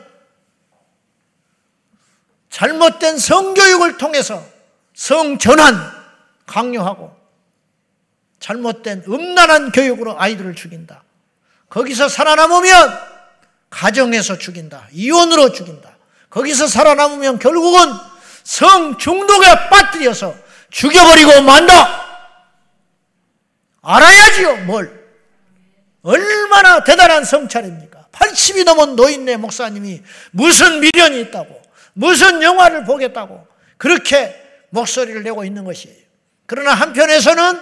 A: 잘못된 성교육을 통해서 성전환 강요하고 잘못된 음란한 교육으로 아이들을 죽인다. 거기서 살아남으면 가정에서 죽인다. 이혼으로 죽인다. 거기서 살아남으면 결국은 성 중독에 빠뜨려서 죽여버리고 만다. 알아야지요, 뭘. 얼마나 대단한 성찰입니까? 80이 넘은 노인네 목사님이 무슨 미련이 있다고. 무슨 영화를 보겠다고 그렇게 목소리를 내고 있는 것이에요. 그러나 한편에서는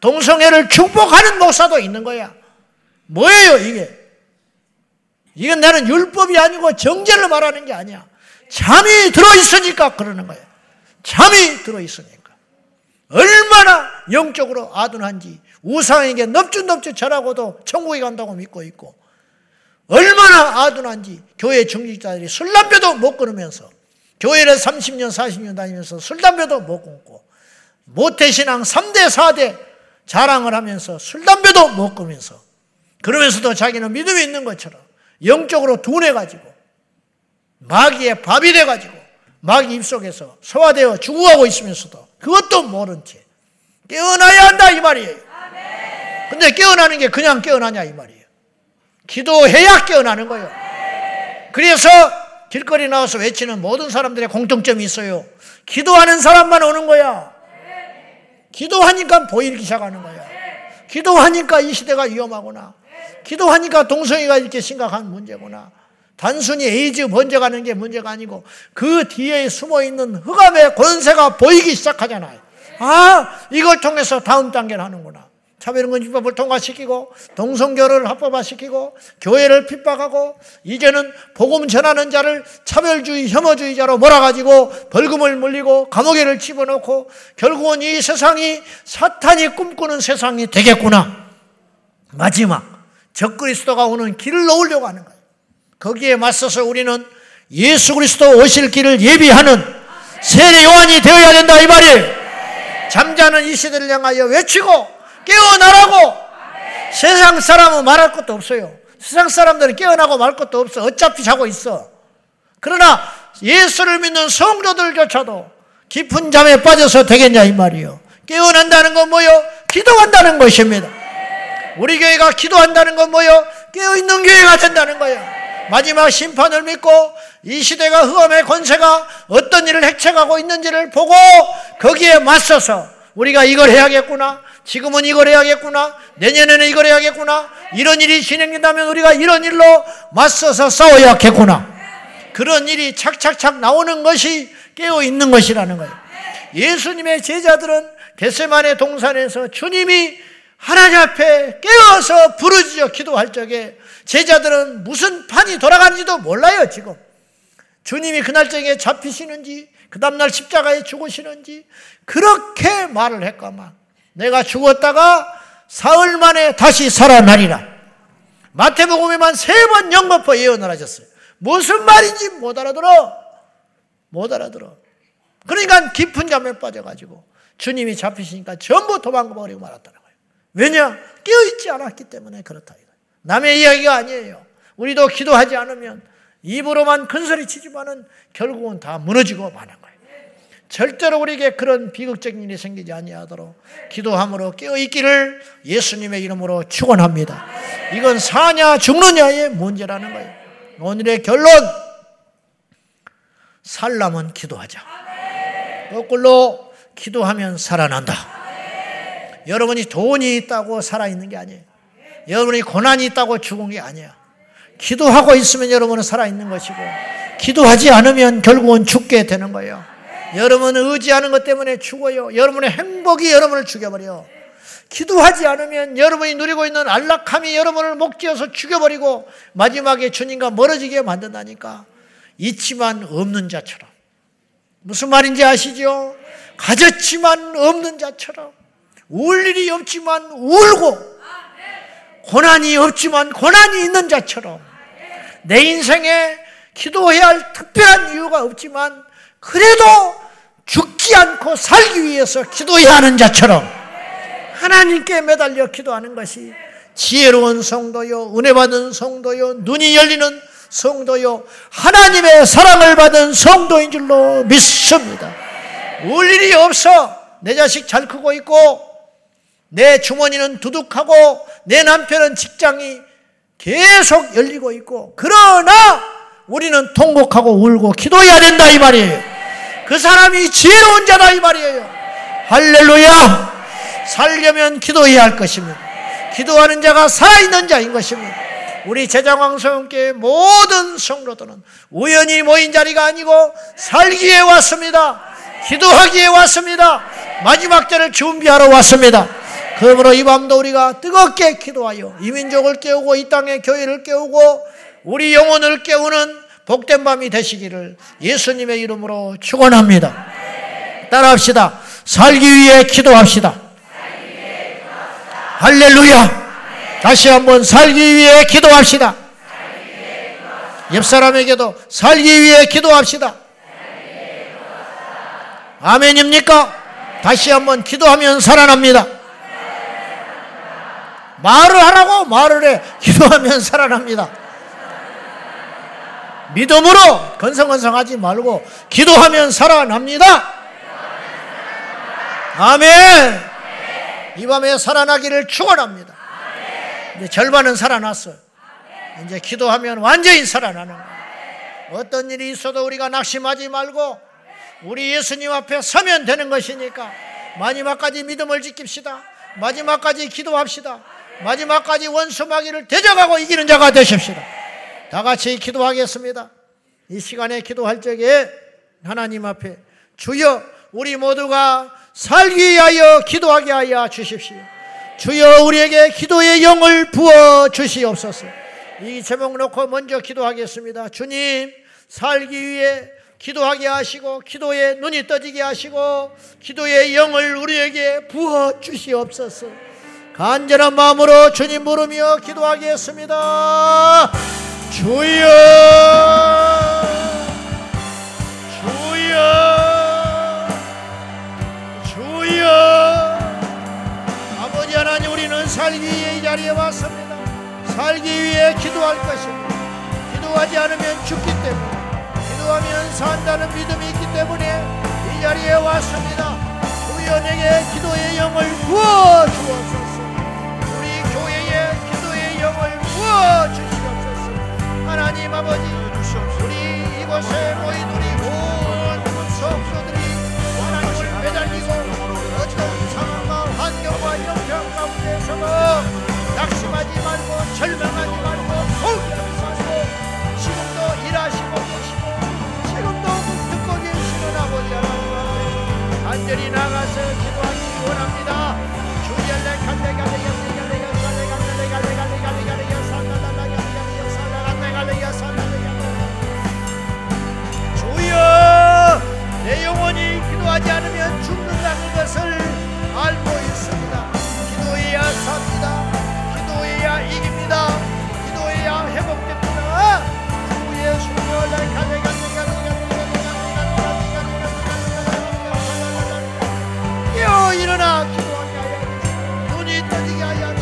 A: 동성애를 축복하는 목사도 있는 거야. 뭐예요, 이게? 이건 나는 율법이 아니고 정죄를 말하는 게 아니야. 잠이 들어있으니까 그러는 거야. 잠이 들어있으니까. 얼마나 영적으로 아둔한지 우상에게 넙죽넙죽 절하고도 천국에 간다고 믿고 있고 얼마나 아둔한지 교회 중직자들이 술, 담배도 못 끊으면서 교회를 30년, 40년 다니면서 술, 담배도 못 끊고 모태신앙 3대, 4대 자랑을 하면서 술, 담배도 못 끊으면서 그러면서도 자기는 믿음이 있는 것처럼 영적으로 둔해가지고 마귀의 밥이 돼가지고 마귀 입속에서 소화되어 죽어가고 있으면서도 그것도 모른 채 깨어나야 한다 이 말이에요. 근데 깨어나는 게 그냥 깨어나냐 이 말이에요. 기도해야 깨어나는 거예요. 그래서 길거리 나와서 외치는 모든 사람들의 공통점이 있어요. 기도하는 사람만 오는 거야. 기도하니까 보이기 시작하는 거야. 기도하니까 이 시대가 위험하구나. 기도하니까 동성애가 이렇게 심각한 문제구나. 단순히 에이즈 번져가는 게 문제가 아니고 그 뒤에 숨어 있는 흑암의 권세가 보이기 시작하잖아요. 아, 이걸 통해서 다음 단계를 하는구나. 차별금지법을 통과시키고 동성교를 합법화시키고 교회를 핍박하고 이제는 복음 전하는 자를 차별주의 혐오주의자로 몰아가지고 벌금을 물리고 감옥에를 집어넣고 결국은 이 세상이 사탄이 꿈꾸는 세상이 되겠구나. 마지막 적그리스도가 오는 길을 놓으려고 하는 거예요. 거기에 맞서서 우리는 예수 그리스도 오실 길을 예비하는 세례 요한이 되어야 된다 이 말이에요. 잠자는 이 시대를 향하여 외치고 깨어나라고 세상 사람은 말할 것도 없어요. 세상 사람들은 깨어나고 말 것도 없어. 어차피 자고 있어. 그러나 예수를 믿는 성도들조차도 깊은 잠에 빠져서 되겠냐 이 말이요. 깨어난다는 건 뭐요? 기도한다는 것입니다. 우리 교회가 기도한다는 건 뭐요? 깨어있는 교회가 된다는 거예요. 마지막 심판을 믿고 이 시대가 흑암의 권세가 어떤 일을 핵책하고 있는지를 보고 거기에 맞서서 우리가 이걸 해야겠구나. 지금은 이걸 해야겠구나. 내년에는 이걸 해야겠구나. 이런 일이 진행된다면 우리가 이런 일로 맞서서 싸워야겠구나. 그런 일이 착착착 나오는 것이 깨어 있는 것이라는 거예요. 예수님의 제자들은 겟세만의 동산에서 주님이 하나님 앞에 깨어서 부르짖어 기도할 적에 제자들은 무슨 판이 돌아가는지도 몰라요, 지금. 주님이 그날 저녁에 잡히시는지, 그 다음날 십자가에 죽으시는지, 그렇게 말을 했까만. 내가 죽었다가 사흘 만에 다시 살아나리라. 마태복음에만 세번 영거포 예언을 하셨어요. 무슨 말인지 못 알아들어. 못 알아들어. 그러니까 깊은 잠에 빠져가지고 주님이 잡히시니까 전부 도망가 버리고 말았다는 거예요. 왜냐? 깨어있지 않았기 때문에 그렇다. 남의 이야기가 아니에요. 우리도 기도하지 않으면 입으로만 큰소리 치지만은 결국은 다 무너지고 마는 거예요. 절대로 우리에게 그런 비극적인 일이 생기지 아니하도록 기도함으로 깨어 있기를 예수님의 이름으로 축원합니다. 이건 사냐 죽느냐의 문제라는 거예요. 오늘의 결론 살라면 기도하자. 거꾸로 기도하면 살아난다. 여러분이 돈이 있다고 살아있는 게 아니에요. 여러분이 고난이 있다고 죽은 게 아니야. 기도하고 있으면 여러분은 살아있는 것이고, 기도하지 않으면 결국은 죽게 되는 거예요. 여러분은 의지하는 것 때문에 죽어요. 여러분의 행복이 여러분을 죽여버려. 기도하지 않으면 여러분이 누리고 있는 안락함이 여러분을 목지어서 죽여버리고 마지막에 주님과 멀어지게 만든다니까. 있지만 없는 자처럼. 무슨 말인지 아시죠? 가졌지만 없는 자처럼. 울 일이 없지만 울고 고난이 없지만 고난이 있는 자처럼 내 인생에 기도해야 할 특별한 이유가 없지만 그래도 죽지 않고 살기 위해서 기도해야 하는 자처럼 하나님께 매달려 기도하는 것이 지혜로운 성도요, 은혜 받은 성도요, 눈이 열리는 성도요, 하나님의 사랑을 받은 성도인 줄로 믿습니다. 울 일이 없어. 내 자식 잘 크고 있고, 내 주머니는 두둑하고, 내 남편은 직장이 계속 열리고 있고, 그러나 우리는 통곡하고 울고 기도해야 된다, 이 말이에요. 그 사람이 지혜로운 자다 이 말이에요. 할렐루야. 살려면 기도해야 할 것입니다. 기도하는 자가 살아있는 자인 것입니다. 우리 제장왕성교회 모든 성도들은 우연히 모인 자리가 아니고 살기에 왔습니다. 기도하기에 왔습니다. 마지막 때를 준비하러 왔습니다. 그러므로 이 밤도 우리가 뜨겁게 기도하여 이 민족을 깨우고 이 땅의 교회를 깨우고 우리 영혼을 깨우는 복된 밤이 되시기를 예수님의 이름으로 축원합니다. 따라합시다. 살기 위해 기도합시다. 할렐루야. 다시 한번 살기 위해 기도합시다. 옆 사람에게도 살기 위해 기도합시다. 아멘입니까? 다시 한번 기도하면 살아납니다. 말을 하라고 말을 해. 기도하면 살아납니다. 믿음으로 건성건성하지 말고 기도하면 살아납니다. 아멘. 이 밤에 살아나기를 축원합니다. 이제 절반은 살아났어요. 이제 기도하면 완전히 살아나는 거예요. 어떤 일이 있어도 우리가 낙심하지 말고 우리 예수님 앞에 서면 되는 것이니까 마지막까지 믿음을 지킵시다. 마지막까지 기도합시다. 마지막까지 원수마귀를 대적하고 이기는 자가 되십시다. 다 같이 기도하겠습니다. 이 시간에 기도할 적에 하나님 앞에 주여 우리 모두가 살기 위하여 기도하게 하여 주십시오. 주여 우리에게 기도의 영을 부어 주시옵소서. 이 제목 놓고 먼저 기도하겠습니다. 주님 살기 위해 기도하게 하시고 기도의 눈이 떠지게 하시고 기도의 영을 우리에게 부어 주시옵소서. 간절한 마음으로 주님 부르며 기도하겠습니다. 주여 주여 주여 아버지 하나님 우리는 살기 위해 이 자리에 왔습니다. 살기 위해 기도할 것입니다. 기도하지 않으면 죽기 때문에 기도하면 산다는 믿음이 있기 때문에 이 자리에 왔습니다. 주여 내게 기도의 영을 부어 주옵소서. 우리 교회에 기도의 영을 부어 주시옵소서. 하나님 아버지, 우리 이곳에 모인 우리 온 성도들이 하나님을 매달리고 어떤 상황과 환경과 형편 가운데서도 낙심하지 말고 절망하지 말고 포기하지 말고 지금도 일하시고 계시고 지금도 듣고 계시는 아버지 하나님 간절히 나가서 기도하기 원합니다. 갈레 갈레 갈 영혼이 기도하지 않으면 죽는다는 것을 알고 있습니다. 기도해야 삽니다. 기도해야 이깁니다. 기도해야 회복됩니다. 주 예수여 갈레 여 일어나 기도하게 하여 눈이 떠지게 하여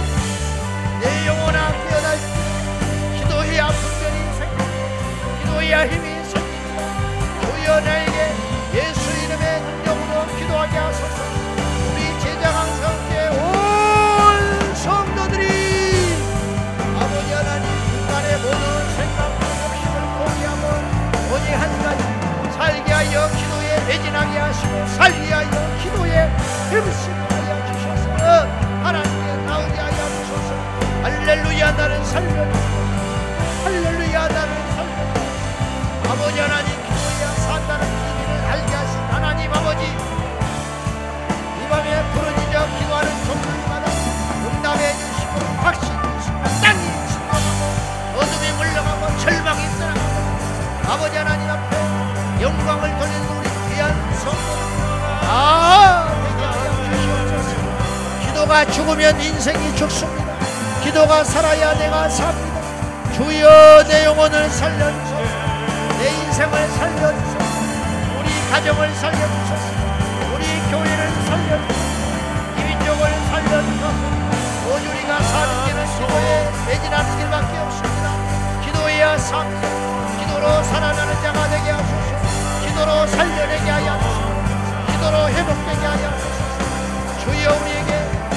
A: 내 영혼아 깨어날 때 기도해야 분별이 생깁니다 기도해야 힘 살게 하여 기도에 힘쓰게 하여 주셔서 하나님께 나오게 하여 주소서 할렐루야 나는 살려주소서 할렐루야 나는 살려주소서 아버지 하나님 기도해야 산다는 비밀을 알게 하신 하나님 아버지. 이 밤에 부르짖어 기도하는 종들마다 응답해 주시고 확신이 주시고 땅이 침범하고 어둠이 물러가고 절망이 떠나가고 아버지 하나님 앞에 영광을 돌리는 우리 귀한 성도들 아! 기도가 죽으면 인생이 죽습니다. 기도가 살아야 내가 삽니다. 주여 내 영혼을 살려주소서. 내 인생을 살려주소서. 우리 가정을 살려주소서. 우리 교회를 살려주소서. 이 민족을 살려주소서. 오직 우리가 사는 길은 기도에 매진하는 길밖에 없습니다. 기도해야 삽니다. 기도로 살아나는 자가 되게 하소서. 기도로 살려내게 하여 회복되게 하여 주여 우리에게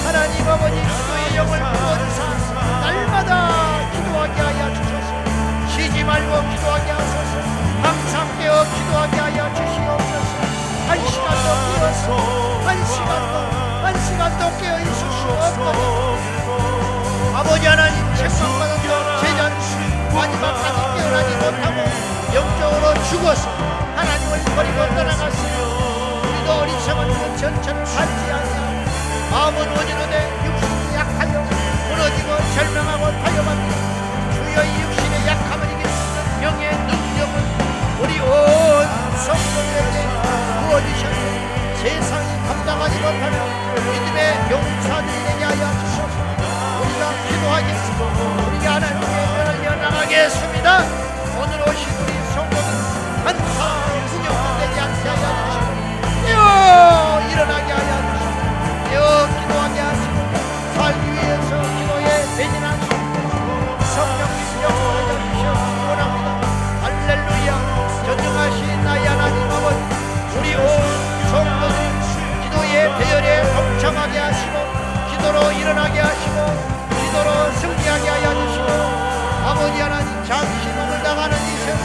A: 하나님 아버지 기도의 영을 부어주소서 날마다 기도하게 하여 주소서. 쉬지 말고 기도하게 하소서. 항상 깨어 기도하게 하여 주시옵소서. 한 시간도 깨어서 한 시간도 한 시간도 깨어 있을 수 없거든 아버지 하나님 책망받았던 제자는 마지막까지 깨어나지 못하고 영적으로 죽어서 하나님을 버리고 떠나갔으며 우리도 어리석은 전천을 살지 않냐 마음은 원인으로 육신이 약하여 무너지고 절망하고 타협합니다 주여 이 육신의 약함을 이길 수 있는 영의 능력을 우리 온 성도들에게 부어주셔서 세상이 감당하지 못하는 믿음의 용사들이 되게 하여 주셔서. 우리가 기도하겠습니다. 우리가 하나님께 열려 나가겠습니다. 오늘 오신 우리 일어나게 주시고 여 기도하게 하시고 살기 위해서 기도에 매진하시고 성령님 역사하여 주시옵기 원합니다. 할렐루야. 전능하신 나의 하나님 아버지 우리 온 성도들 기도의 대열에 동참하게 하시고 기도로 일어나게 하시고 기도로 승리하게 하여 주시고 아버지 하나님 잠시 몸을 나가는 이 세상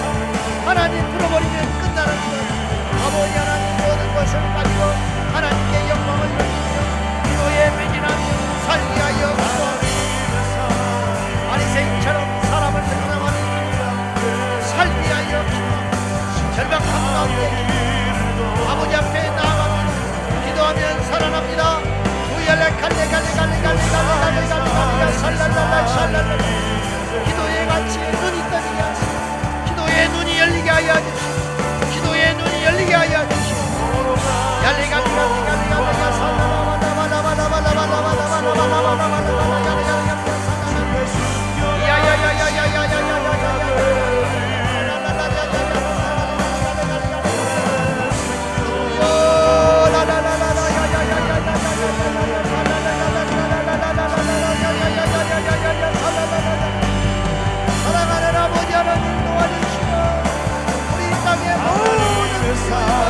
A: 하나님 풀어버리면 끝나는 것. 아버지 하나님 것을 가지고 하나님께 영광을 돌리며 기도에 매진하며 살기 하여 기도합니다 아리새처럼 사람을 생각하는 살기 하여 기도합니다 절박한 가운데 아버지 앞에 나아가 기도하면 살아납니다. 후열레 갈래 갈래 갈래 갈래 갈래 갈래 갈래 살랄랄라 살랄라 기도에 같이 눈이 떠지게 하시 기도에 눈이 열리게 하여 주시 기도에 눈이 열리게 하여 주시 Yes, I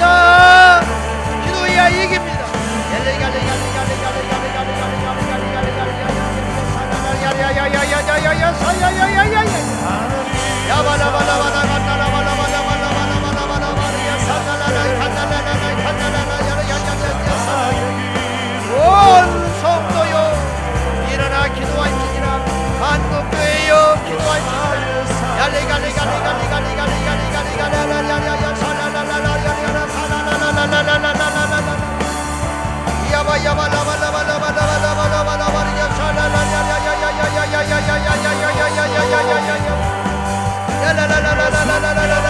A: Rider! la la la la la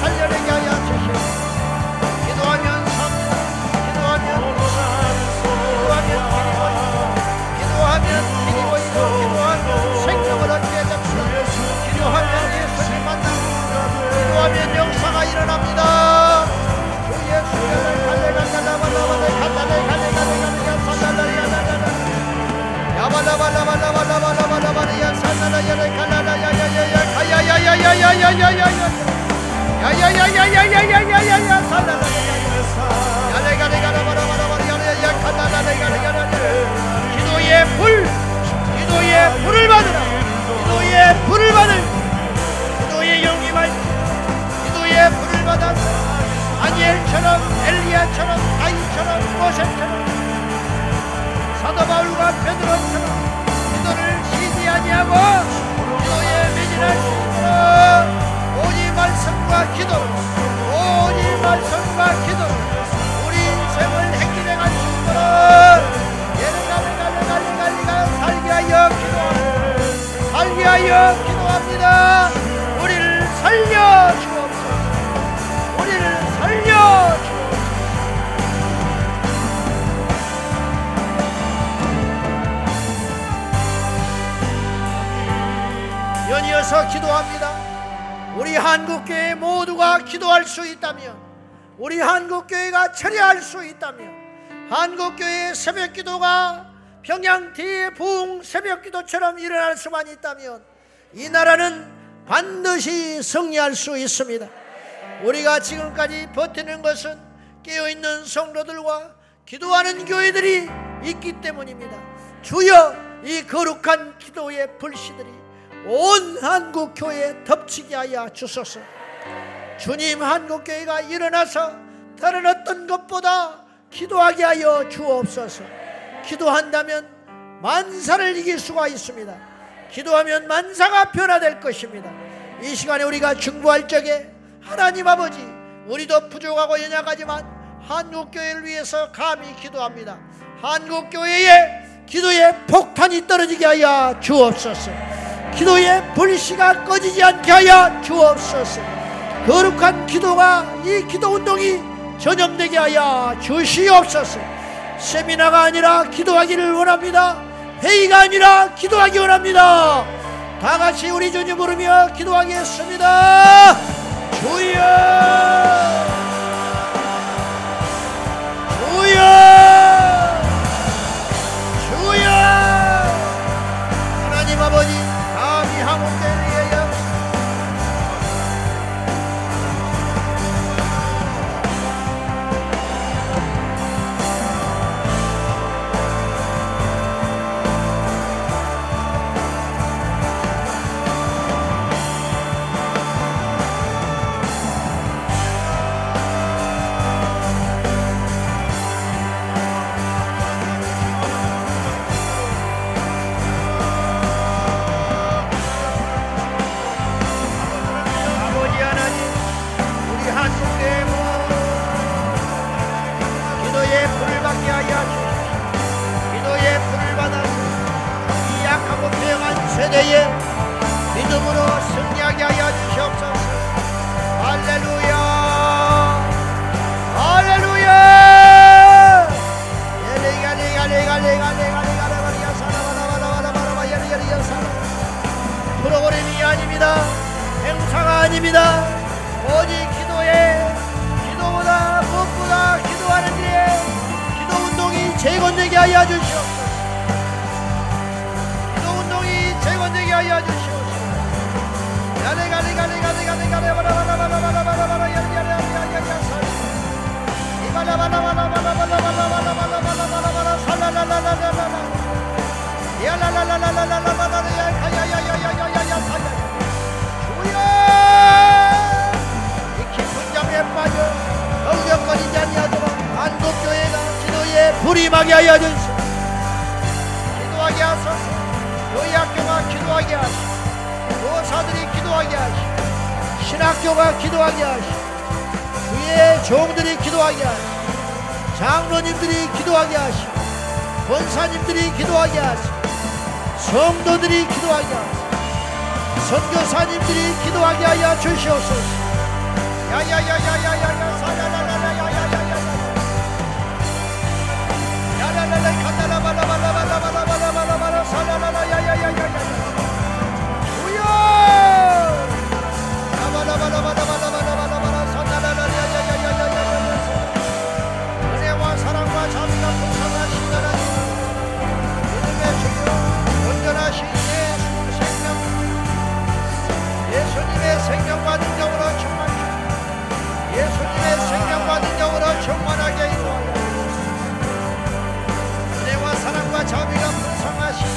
A: 살려내게 하여 주시옵소서. 기도하면 삽니다 기도하면 기도하면 길이 보이고 기도하면 생명을 얻게 됩니다 기도하면 예수님 만나고 기도하면 역사가 일어납니다. 주 예수를 갈래 갈래 라바라바라 갈래 갈래 갈래 갈래 사달라 야라라라 야발라발라발라발라발라발라발라 야 산나라 야라 갈라라 야야야야 가야야야야야야야야 야 야야야야야야야야야야 살라라 기도의 불 기도의 불을 받으라 기도의 불을 받을 기도의 말 기도의 불을 받아서 아니엘처럼 엘리야처럼 아이처럼 모세처럼 사도 바울과 베드로처럼 기도를 쉬지 아니하고 기도에 매진할 수 있도록 기도로 오직 말씀과 기도로 우리 인생을 행진해갈 수 있도록 갈리 갈리 갈리 갈리가 살게 하여 기도합니다 살게 하여 기도합니다. 우리를 살려 주옵소서. 우리를 살려 주옵소서. 연이어서 기도합니다. 우리 한국교회 모두가 기도할 수 있다면, 우리 한국교회가 처리할 수 있다면, 한국교회의 새벽기도가 평양 대부흥 새벽기도처럼 일어날 수만 있다면, 이 나라는 반드시 승리할 수 있습니다. 우리가 지금까지 버티는 것은 깨어있는 성도들과 기도하는 교회들이 있기 때문입니다. 주여 이 거룩한 기도의 불씨들이 온 한국 교회에 덮치게 하여 주소서. 주님 한국 교회가 일어나서 다른 어떤 것보다 기도하게 하여 주옵소서. 기도한다면 만사를 이길 수가 있습니다. 기도하면 만사가 변화될 것입니다. 이 시간에 우리가 중보할 적에 하나님 아버지 우리도 부족하고 연약하지만 한국 교회를 위해서 감히 기도합니다. 한국 교회에 기도의 폭탄이 떨어지게 하여 주옵소서. 기도의 불씨가 꺼지지 않게 하여 주옵소서. 거룩한 기도가 이 기도 운동이 전염되게 하여 주시옵소서. 세미나가 아니라 기도하기를 원합니다. 회의가 아니라 기도하기 원합니다. 다 같이 우리 주님 부르며 기도하겠습니다. 주여! 아닙니다 오직 기도에 기도보다 무엇보다 기도하는 일에 기도 운동이 재건되게 하여 주시옵소서 기도 운동이 재건되게 하여 주시옵소서 야레 가 레 가 레 가 레 가 레 가 레가 바라바라바라바라바라 야리야리야리야 사라 이바라바라바라바라바라바라바라바라바라바라 살라라라라라라 야라라라라라라라라 야야야야야야야야 기도에 불임하게 하여 주시오. 기도하게 하소서. 교회 학교가 기도하게 하시오. 교사들이 기도하게 하시오. 신학교가 기도하게 하시오. 주의 종들이 기도하게 하시오. 장로님들이 기도하게 하시오. 권사님들이 기도하게 하시오. 성도들이 기도하게 하시오. 선교사님들이 기도하게 하여 주시옵소서. 야야야야야야야 사야라라라야야야야야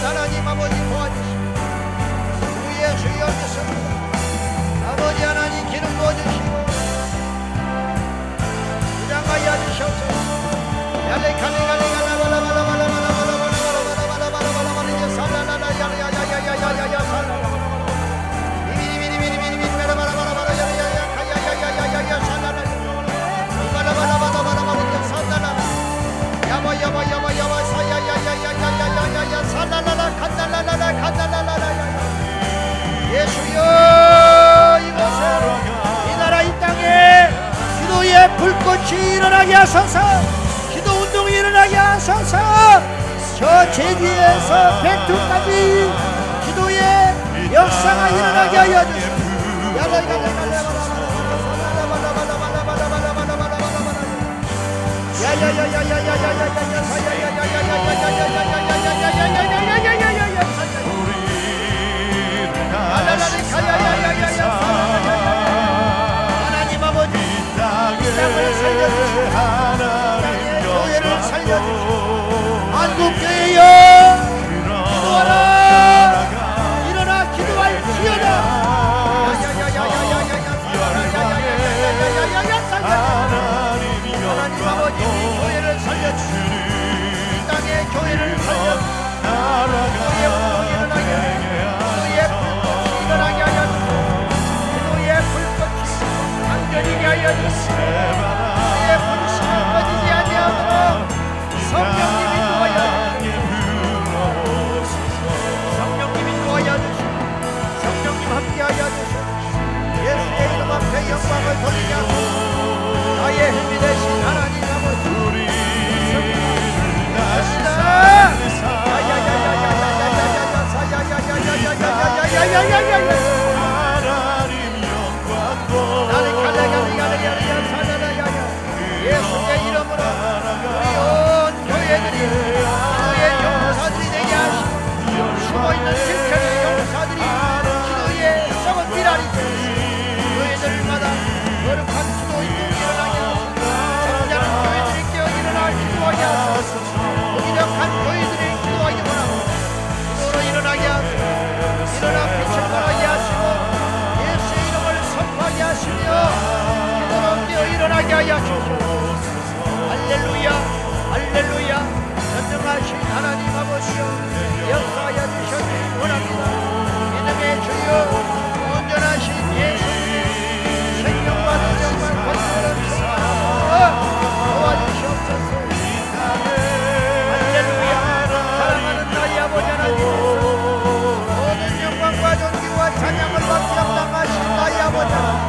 A: 사나님 아버지 도와주시고 우리의 주여 예수 아버지 하나님 기름 부어주시고 부장하여 주셔서 야레 가네 가네 가나 바라 바라 바라 불꽃이 일어나게 하소서. 기도 운동이 일어나게 하소서. 저 제주에서 백두까지 기도의 역사가 일어나게 하여 주시옵소서 하나님 땅을 살려주시고 땅의 교회를 살려주시고 한국 교회여! 기도하라 Yes, heaven. 하여 주시옵소서. 할렐루야 할렐루야. 전능하신 하나님 아버지여 역사하여 주셨기 원합니다. 믿음의 주여 온전하신 예수님 생명과 능력과 권세를 도와주시옵소서. 할렐루야. 사랑하는 나의 아버지 하나님 모든 영광과 존귀와 찬양을 세바라 이 땅에 이땅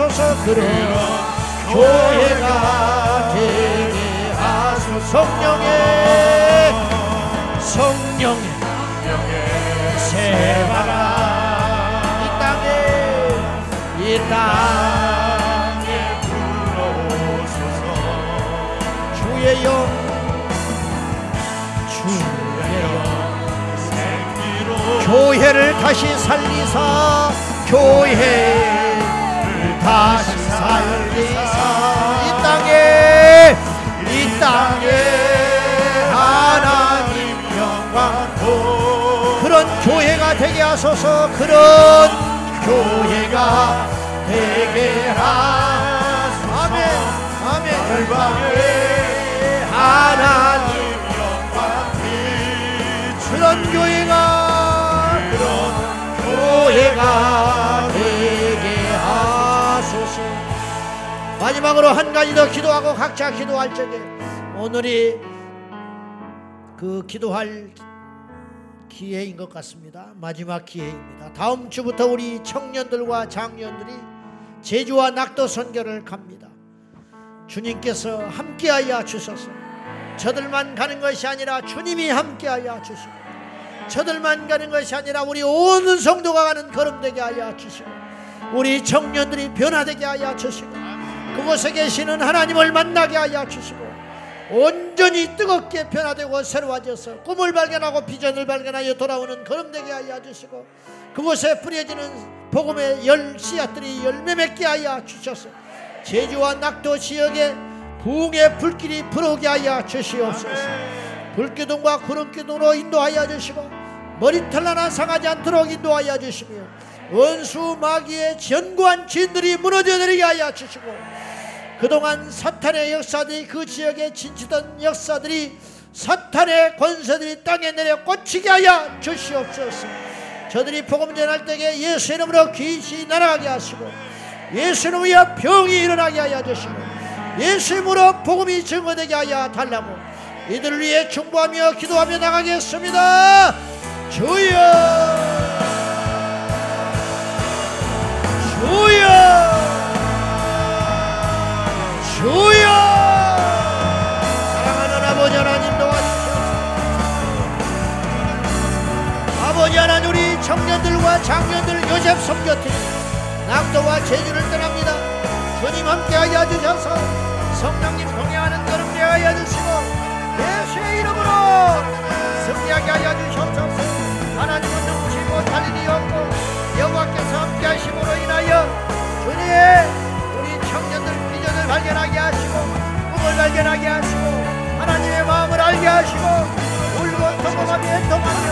A: 하소서 그런 교회가 되게 하소서 성령의 성령의 세바라. 이 땅에 이 땅에 불러오소서. 주의 영 주의 영. 교회를 다시 살리사. 교회를 다시 살리사 이 땅에 이 땅에 하나님 영광도 그런 교회가 되게 하소서. 그런 교회가 되게 하소서. 아멘. 아멘. 열방에 하나님 영광 그런 교회가 그런 교회가 마지막으로 한 가지 더 기도하고 각자 기도할 적에 오늘이 그 기도할 기회인 것 같습니다. 마지막 기회입니다. 다음 주부터 우리 청년들과 장년들이 제주와 낙도 선교를 갑니다. 주님께서 함께하여 주소서. 저들만 가는 것이 아니라 주님이 함께하여 주시고 저들만 가는 것이 아니라 우리 온 성도가 가는 걸음 되게 하여 주시고 우리 청년들이 변화되게 하여 주시고 그곳에 계시는 하나님을 만나게 하여 주시고 온전히 뜨겁게 변화되고 새로워져서 꿈을 발견하고 비전을 발견하여 돌아오는 걸음되게 하여 주시고 그곳에 뿌려지는 복음의 열 씨앗들이 열매 맺게 하여 주셔서 제주와 낙도 지역에 부흥의 불길이 불어오게 하여 주시옵소서. 불기둥과 구름기둥으로 인도하여 주시고 머리털 하나 상하지 않도록 인도하여 주시며 원수 마귀의 견고한 진들이 무너져 내리게 하여 주시고 그동안 사탄의 역사들이 그 지역에 진치던 역사들이 사탄의 권세들이 땅에 내려 꽂히게 하여 주시옵소서. 저들이 복음 전할 때에 예수 이름으로 귀신이 날아가게 하시고 예수 이름으로 병이 일어나게 하여 주시고 예수 이름으로 복음이 증거되게 하여 달라고 이들을 위해 충고하며 기도하며 나가겠습니다. 주여! 주여 주여! 사랑하는 아버지 하나님 도와주시옵소서 아버지 하나님 우리 청년들과 장년들 요셉 섬겨팀 낙도와 제주를 떠납니다. 주님 함께하여 주셔서 성령님 동행하는 걸음 되하여 주시고 예수의 이름으로 승리하게 하여 주시옵소서. 하나님은 누구시고 달리니 없고 여호와께서 함께하심으로 인하여 주님 우리 청년들 비전을 발견하게 하시고 꿈을 발견하게 하시고 하나님의 마음을 알게 하시고 울고 통곡하며 애통하며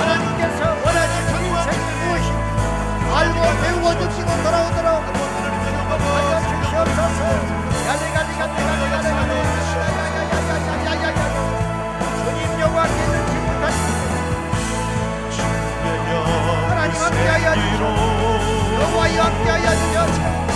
A: 하나님께서 원하시는 인생 무엇이 알고 배우고 느끼고 돌아오도록 알려주시옵소서 가득가득 가득가득 가득가득 주님 영광께 능지 못하시고 하나님 함께하여 주시옵소서 영화여 함께하여 주시옵소서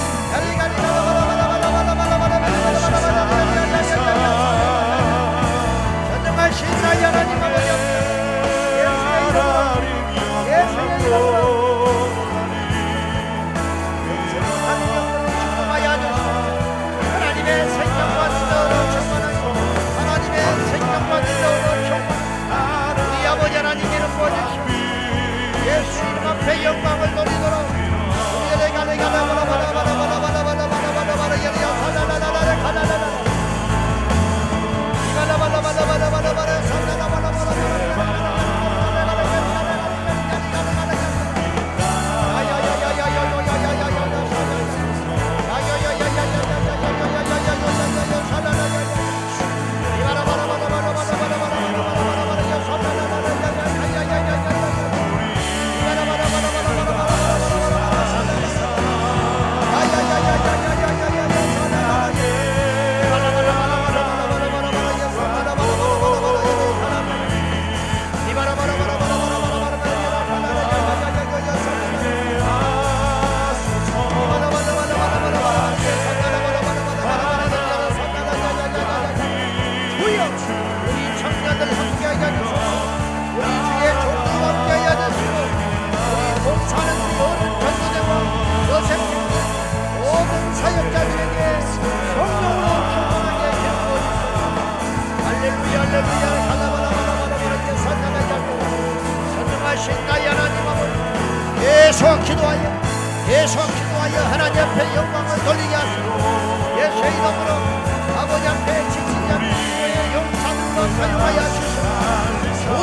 A: 계속 기도하여 계속 기도하여 하나님 앞에 영광을 돌리게 하소서 예수의 이름으로 아버지 앞에 지치지 않는 영상으로 사용하여 주시옵소서.